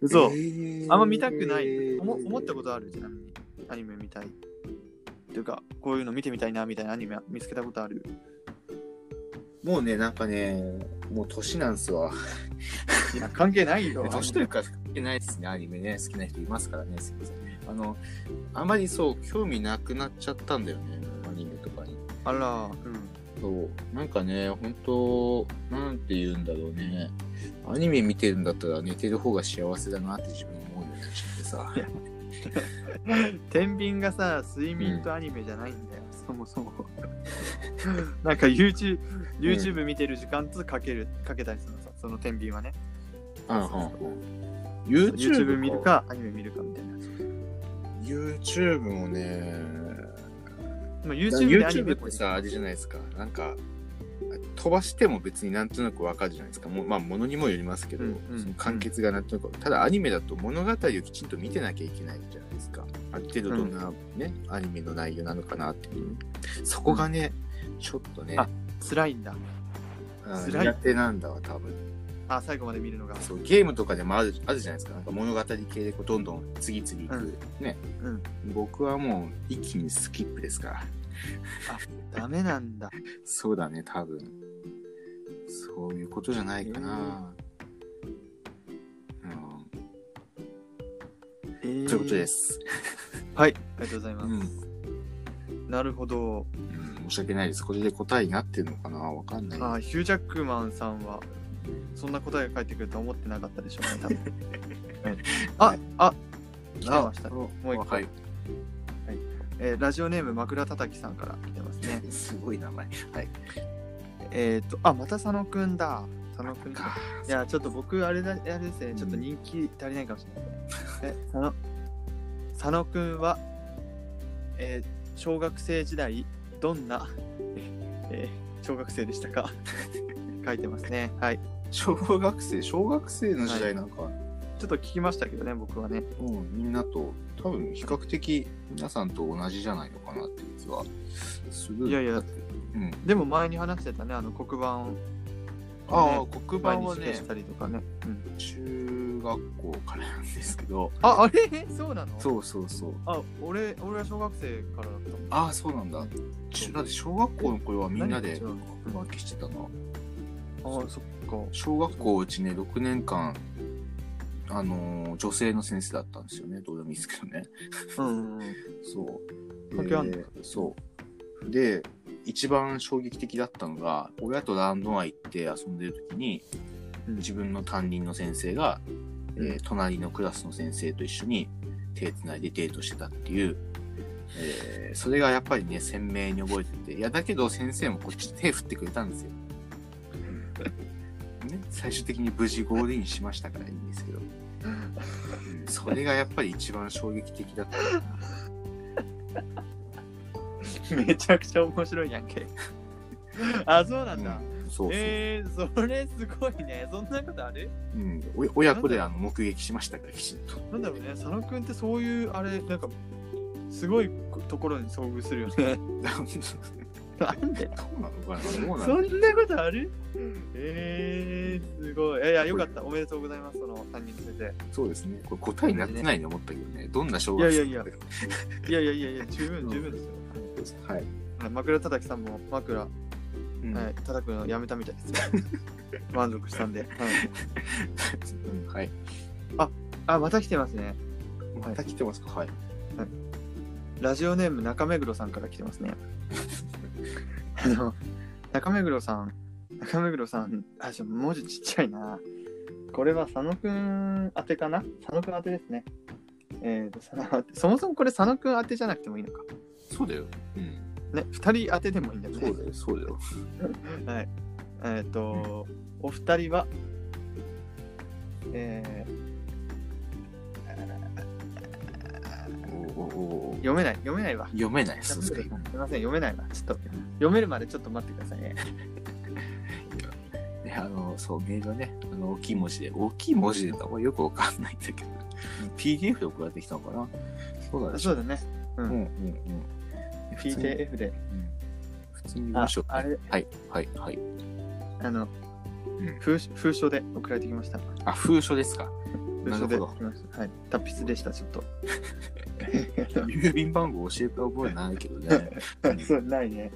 嘘、えーあんま見たくない。思思ったことある？ちなみに。アニメ見たい。っていうか、こういうの見てみたいなみたいなアニメ見つけたことある？もうね、なんかね、もう年なんすわ。いや、関係ないよ。年というか、関係ないですね、アニメね。好きな人いますからね、すいませんね。あの、あまりそう、興味なくなっちゃったんだよね、アニメとかに。あら、うん。そう、なんかね、本当なんて言うんだろうね。アニメ見てるんだったら寝てる方が幸せだなって自分思うようになっちゃってさ。天秤がさ、睡眠とアニメじゃないんだよ、そもそも。なんか YouTube, YouTube 見てる時間とかける、かけたりするのさ、その天秤はね。うんうんうん。YouTube, 見るか、アニメ見るかみたいな。YouTube もね、まあ YouTube でアニ YouTube メってさ、あれじゃないですか。なんか、飛ばしても別になんとなくわかるじゃないですか。もうまあ、ものにもよりますけど、うんうんその完結がなんとなく、ただアニメだと物語をきちんと見てなきゃいけないじゃないですか。ある程度どんなね、アニメの内容なのかなっていう。そこがね、ちょっとね、あ辛いんだ。うん辛い苦手なんだわ、多分。あ、最後まで見るのが。そうゲームとかでもあるあるじゃないですか。なんか物語系でこうどんどん次々行く。ね、うん。僕はもう一気にスキップですから。ダメなんだ。そうだね、多分。そういうことじゃないかな。えーうん、ということで。す。はい、ありがとうございます。うん、なるほど。うん申し訳ないです。これで答えになってるのかな？わかんない。あヒュージャックマンさんは、そんな答えが返ってくるとは思ってなかったでしょうね、多分。はいあ、あ、来てました。ももう一個はい。えーラジオネーム枕たたきさんから来てますね。すごい名前。はい。えっ、と、あ、また佐野くんだ。佐野くんだ。かいや、ちょっと僕、あれだ、あれですね、ちょっと人気足りないかもしれないですね。え、佐野、佐野くんは、えー小学生時代、どんな、えー小学生でしたか？書いてますね。はい。小学生、小学生の時代なんか、ちょっと聞きましたけどね、僕はね。もうみんなと、多分比較的皆さんと同じじゃないのかなっていう気はする。いやいやうん。でも前に話してたね、あの黒板を、ああ、黒板はねし、たりとかね。うん、中学校からなんですけど、あ、あれ？そうなの？そうそうそう。あ、俺、俺は小学生からだった。ああ、そうなんだ。中だって小学校の頃はみんなで黒板消してたな。あ、そっか。小学校うちね、6年間、あのー女性の先生だったんですよね。どうでもいいですけどね。うんう。そう。関係あんの？でそう。で、一番衝撃的だったのが、親とランドワン行って遊んでる時に、うん自分の担任の先生が、うんえー隣のクラスの先生と一緒に手つないでデートしてたっていう、えーそれがやっぱりね、鮮明に覚えてて、いや、だけど先生もこっち手振ってくれたんですよ。ね、最終的に無事ゴールインしましたからいいんですけど、うんそれがやっぱり一番衝撃的だった。めちゃくちゃ面白いやんけ。あ、そうなんだ。うんそうそう。えー、それすごいね。そんなことある？うん、お親子であの目撃しましたから、きちんと。なんだろうね、佐野くんってそういう、あれ、なんか、すごいところに遭遇するよね。なんで？どうなのかな？どうなそのんなことある？えー、すごい。いやいや、よかった。おめでとうございます、その担任先生。そうですね。これ答えになってないと思ったけどね。どんな小学生いやいやいやいやいやいやいや、十分、十分ですよ。はい。はい枕叩きさんも枕、うんはい、叩くのやめたみたいですよ。満足したんで。はい、うんはい。あ、また来てますね。また来てますか？はい。ラジオネーム中目黒さんから来てますね。あの、中目黒さん、中目黒さん、あ、ちょ文字ちっちゃいな。これは佐野くん宛てかな？佐野くん宛てですね。えーと、佐野宛てそもそもこれ佐野くん宛てじゃなくてもいいのか。そうだよ。うん。ね、二人宛てでもいいんだよね。そうだよ、そうだよ。はい。えっ、と、お二人は、えおおおー、読めない、読めないわ。読めないです。すみません、読めないわ。ちょっと、読めるまでちょっと待ってくださいね。ね、あの、そう、メールはね、あの、大きい文字で、大きい文字でとはよくわかんないんだけど、PDF で送られてきたのかなそうだね。そうだね。う。うんんうんうん。普通に PTF で。うん普通に文章、ああれはい、はい、はい。あの、うん封書封書で送られてきました。あ、封書ですか。封書でなるほど来ました。はい。達筆でした、ちょっと。郵便番号教えた覚えないけどね。そう、ないね。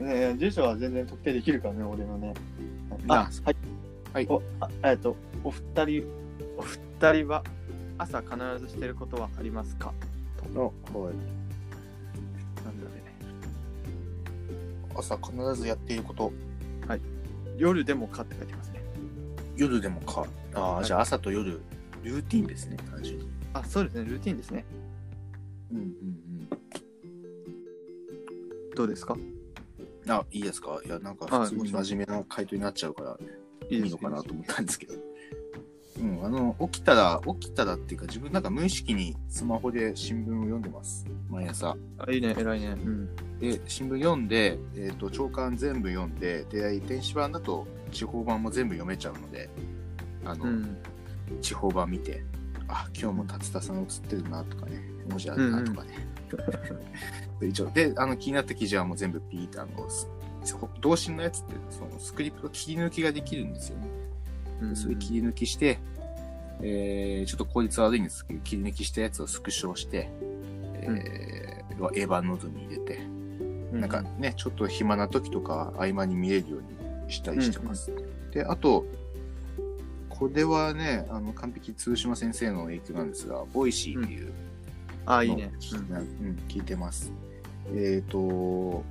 ね住所は全然特定できるからね、俺のね。ああ、はい。はいお、あえっと、お二人、お二人は朝必ずしてることはありますか？あ、はい。なんだろうね。朝必ずやっていること、夜でもかって書いてますね。夜でもか。ああ、はいじゃあ朝と夜、ルーティンですね、単純に。あ、そうですね。ルーティンですね。うんうんどうですか？うん。あ、いいですか？いや、なんかはい普通に真面目な回答になっちゃうから、いいいいのかなと思ったんですけど。うん、あの、起きたら、起きたらっていうか、自分なんか無意識にスマホで新聞を読んでます。毎朝。あいいね、偉いね。うん。で、新聞読んで、えっ、と、朝刊全部読んで、で、電子版だと地方版も全部読めちゃうので、あの、うん。地方版見て、あ、今日も達田さん映ってるなとかね、文字あるなとかね。で一応、で、あの、気になった記事はもう全部ピーって、あの、す道新のやつって、そのスクリプト切り抜きができるんですよね。うんそれ切り抜きして、えー、ちょっと効率悪いんですけど、切り抜きしたやつをスクショして、えー、要は A 版ノートに入れて、なんかね、ちょっと暇な時とか合間に見れるようにしたりしてます。で、あと、これはね、あの、完璧通島先生の影響なんですが、 Voicy っていうあ、のをいいね。聞,、うん聞いてます。えっ、と、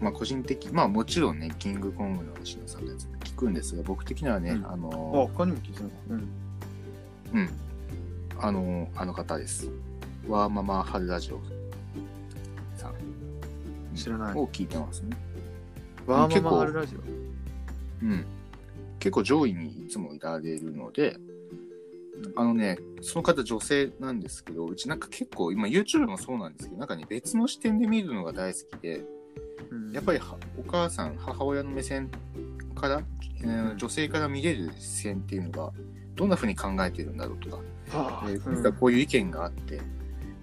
まあ個人的、まあもちろんね、キングコングの西野さんのやつも聞くんですが、僕的にはね、うんあ、あの、他にも聞いてるのうん。うん、あの、あの方です。ワーママはるラジオさん。知らないを聞いてますね。ワーママハルラジオ？うん。結構上位にいつもいられるので、あのね、その方女性なんですけど、うちなんか結構、今 YouTube もそうなんですけど、なんかね、別の視点で見るのが大好きで、うんやっぱりはお母さん、母親の目線から、女性から見れる視線っていうのが、どんな風に考えてるんだろうとか、はあえーこういう意見があって、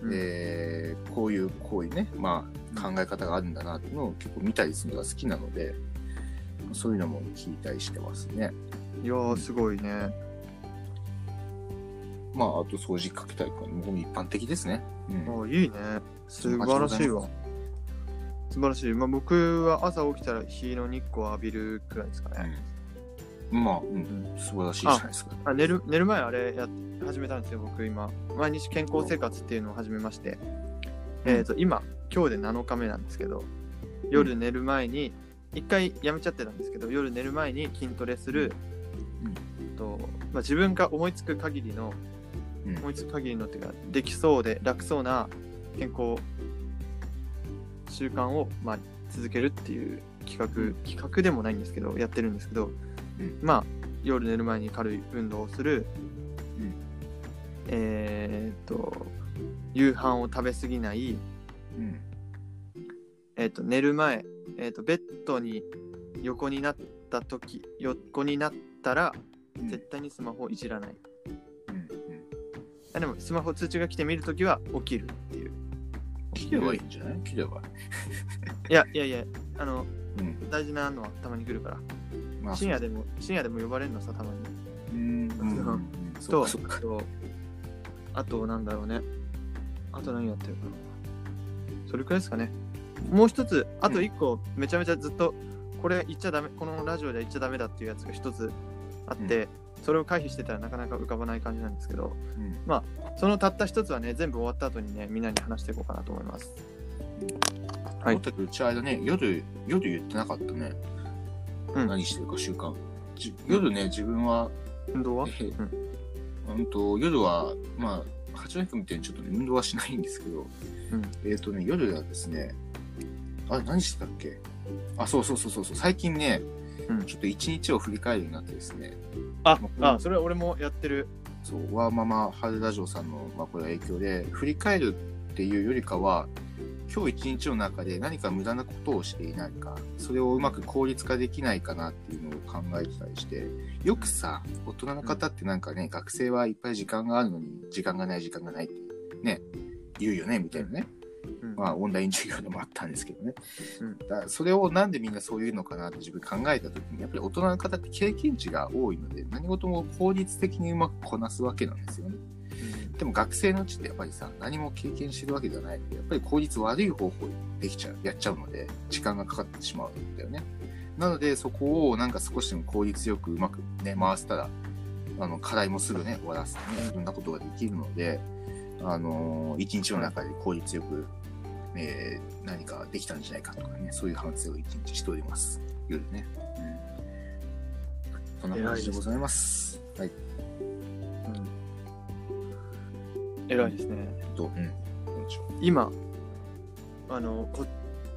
うんえーこういう、こういうね、まあ、考え方があるんだなっていうのを結構見たりするのが好きなので、そういうのも聞いたりしてますね。いやー、すごいね。まあ、あと掃除かけたりとか、もう一般的ですね。うん。あいいね。素晴らしいわ。素晴らしい。まあ、僕は朝起きたら日の日光を浴びるくらいですかね。うんまあ、う、うんん素晴らしいじゃないですか。あ寝る寝る前あれやっ始めたんですよ、僕今。毎日健康生活っていうのを始めまして。えっ、と、今、今日で7日目なんですけど、夜寝る前に、一回やめちゃってたんですけど、夜寝る前に筋トレする、とまあ、自分が思いつく限りの、うん思いつく限りのっていうか、できそうで楽そうな健康習慣を、まあ、続けるっていう企画、企画でもないんですけど、やってるんですけど、うんまあ、夜寝る前に軽い運動をする、うんえーっと、夕飯を食べ過ぎない、うん。えーっと、寝る前、えーっと、ベッドに横になった時、横になったら、うん。絶対にスマホをいじらない。うん。あでも、スマホ通知が来て見るときは起きるっていう。切ればいいんじゃない？切れば。いやいやいや、あの、うん。大事なのはたまに来るから。まあ、深夜でも、深夜でも呼ばれるのさ、たまに。うん。うん。うんそうとか、そうか。とあと、なんだろうね。あと何やってるかな。それくらいですかね。もう一つ、あと一個、めちゃめちゃずっと、これ言っちゃダメ、このラジオでは言っちゃダメだっていうやつが一つあって、それを回避してたらなかなか浮かばない感じなんですけど、うん。そのたった一つはね、全部終わった後にね、みんなに話していこうかなと思います。はい思ったけど、うちあれだね、夜、夜言ってなかったね。うん何してるか習慣。じ夜ね、自分は、運動は？えうんうんと、夜は、まあ、八戸君みたいにちょっとね、運動はしないんですけど、うんえっ、とね、夜はですね、あれ、何してたっけ？あ、そうそうそうそうそう、最近ね、うんちょっと一日を振り返るようになってですね、あまああ、それは俺もやってる。そう、ワーママ春ラジオさんの、まあ、これは影響で、振り返るっていうよりかは、今日一日の中で何か無駄なことをしていないか、それをうまく効率化できないかなっていうのを考えてたりして、よくさ、大人の方ってなんかね、学生はいっぱい時間があるのに、時間がない時間がないってね、言うよね、みたいなね。うんまあ、オンライン授業でもあったんですけどね。うんだそれをなんでみんなそういうのかなって自分考えたときに、やっぱり大人の方って経験値が多いので、何事も効率的にうまくこなすわけなんですよね。でも学生のうちってやっぱりさ、何も経験してるわけではないので、やっぱり効率悪い方法にできちゃう、やっちゃうので、時間がかかってしまうんだよね。なので、そこをなんか少しでも効率よくうまくね、回せたら、あの、課題もすぐね、終わらせてね、いろんなことができるので、あのー一日の中で効率よく、えー何かできたんじゃないかとかね、そういう反省を一日しております。夜ね。うん。そんな感じでございます。はい。うん、偉いですね。どううん。今、あの、こ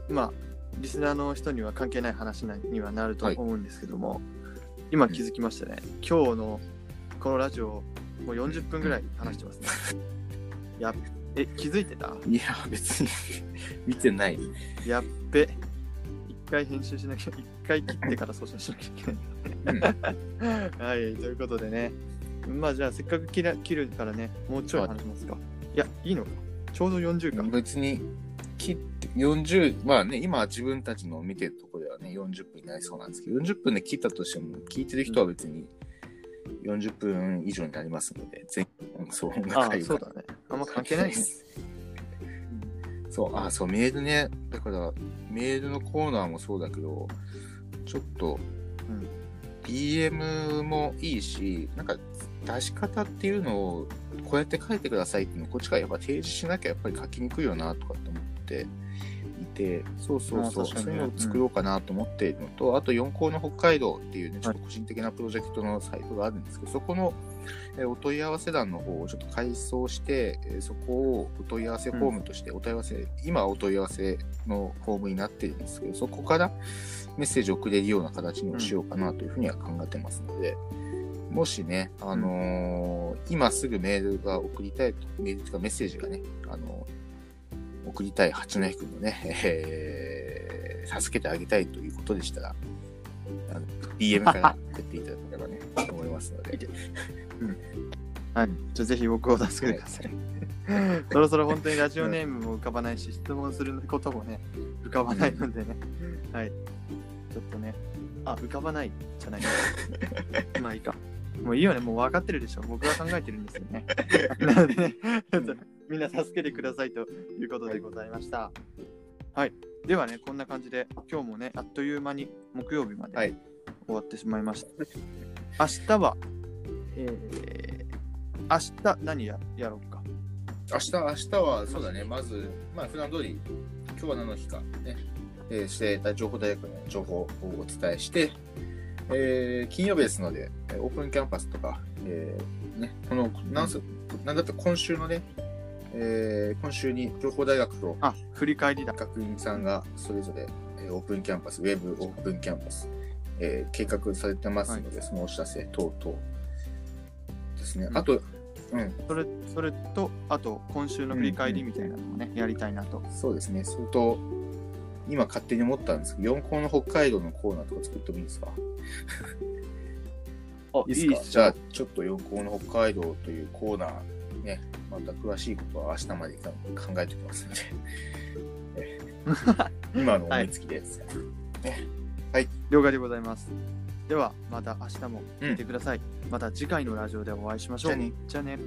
まあ、リスナーの人には関係ない話にはなると思うんですけども、今気づきましたね。今日のこのラジオ、もう40分ぐらい話してますね。やっえ、気づいてた？う。いや、別に 見てない。やっべ。一回編集しなきゃ、一回切ってから送信しなきゃいけない。うん。はい、ということでね。まあじゃあせっかく切ら切るからね、もうちょい話しますか。いや、いいのか？ちょうど40か。別に切って40まあね今自分たちの見てるところではね40分になりそうなんですけど40分で切ったとしても聞いてる人は別に40分以上になりますので全そう音楽会そうだね。あんま関係ないです。そうあそうメールねだからメールのコーナーもそうだけどちょっと、うん DM もいいしなんか出し方っていうのをこうやって書いてくださいっていうのをこっちからやっぱ提示しなきゃやっぱり書きにくいよなとかって思っていてそうそうそう。そういうのを作ろうかなと思っているのと、あと四校の北海道っていうねちょっと個人的なプロジェクトのサイトがあるんですけど、そこのえーお問い合わせ欄の方をちょっと改装して、えーそこをお問い合わせフォームとしてお問い合わせ、今はお問い合わせのフォームになってるんですけど、そこからメッセージを送れるような形にもしようかなというふうには考えてますので、もしね、あのー今すぐメールが送りたいと、メールとかメッセージがね、あのー送りたい八戸君のね、えー助けてあげたいということでしたら、あの DM から送っていただければね、と思いますので。はい。じゃあぜひ僕を助けてください。そろそろ本当にラジオネームも浮かばないし、質問することもね、浮かばないのでね。はい。ちょっとね。あ、浮かばないじゃない。まあいいか。もういいよね。もう分かってるでしょ。僕が考えてるんですよね。なのでね、みんな助けてくださいということでございました。はい。ではね、こんな感じで、今日もね、あっという間に木曜日まではい終わってしまいました。明日は、えー、明日何ややろうか。明日、明日は、そうだね、まず、まあ、普段通り、今日は何の日か、ね、えーして、情報大学の情報をお伝えして、えー金曜日ですので、えーオープンキャンパスとか、えーね、この、なんす、なんだったら今週のね、えー今週に情報大学とあ、振り返りだ。学院さんがそれぞれ、えーオープンキャンパス、ウェブオープンキャンパス、えー計画されてますので、そのお知らせ等々ですね。うんあと、うん、それそれと、あと、今週の振り返りみたいなのもね、やりたいなと。そうですね。それと、今勝手に思ったんですけど、四校の北海道のコーナーとか作ってもいいですか？あいいですか？じゃあ、ちょっと四校の北海道というコーナー、ね、また詳しいことは明日まで考えておきますので、え 今の思いつきです。了解でございます。では、また明日も聞いてください。また次回のラジオでお会いしましょう。じゃあねじゃあね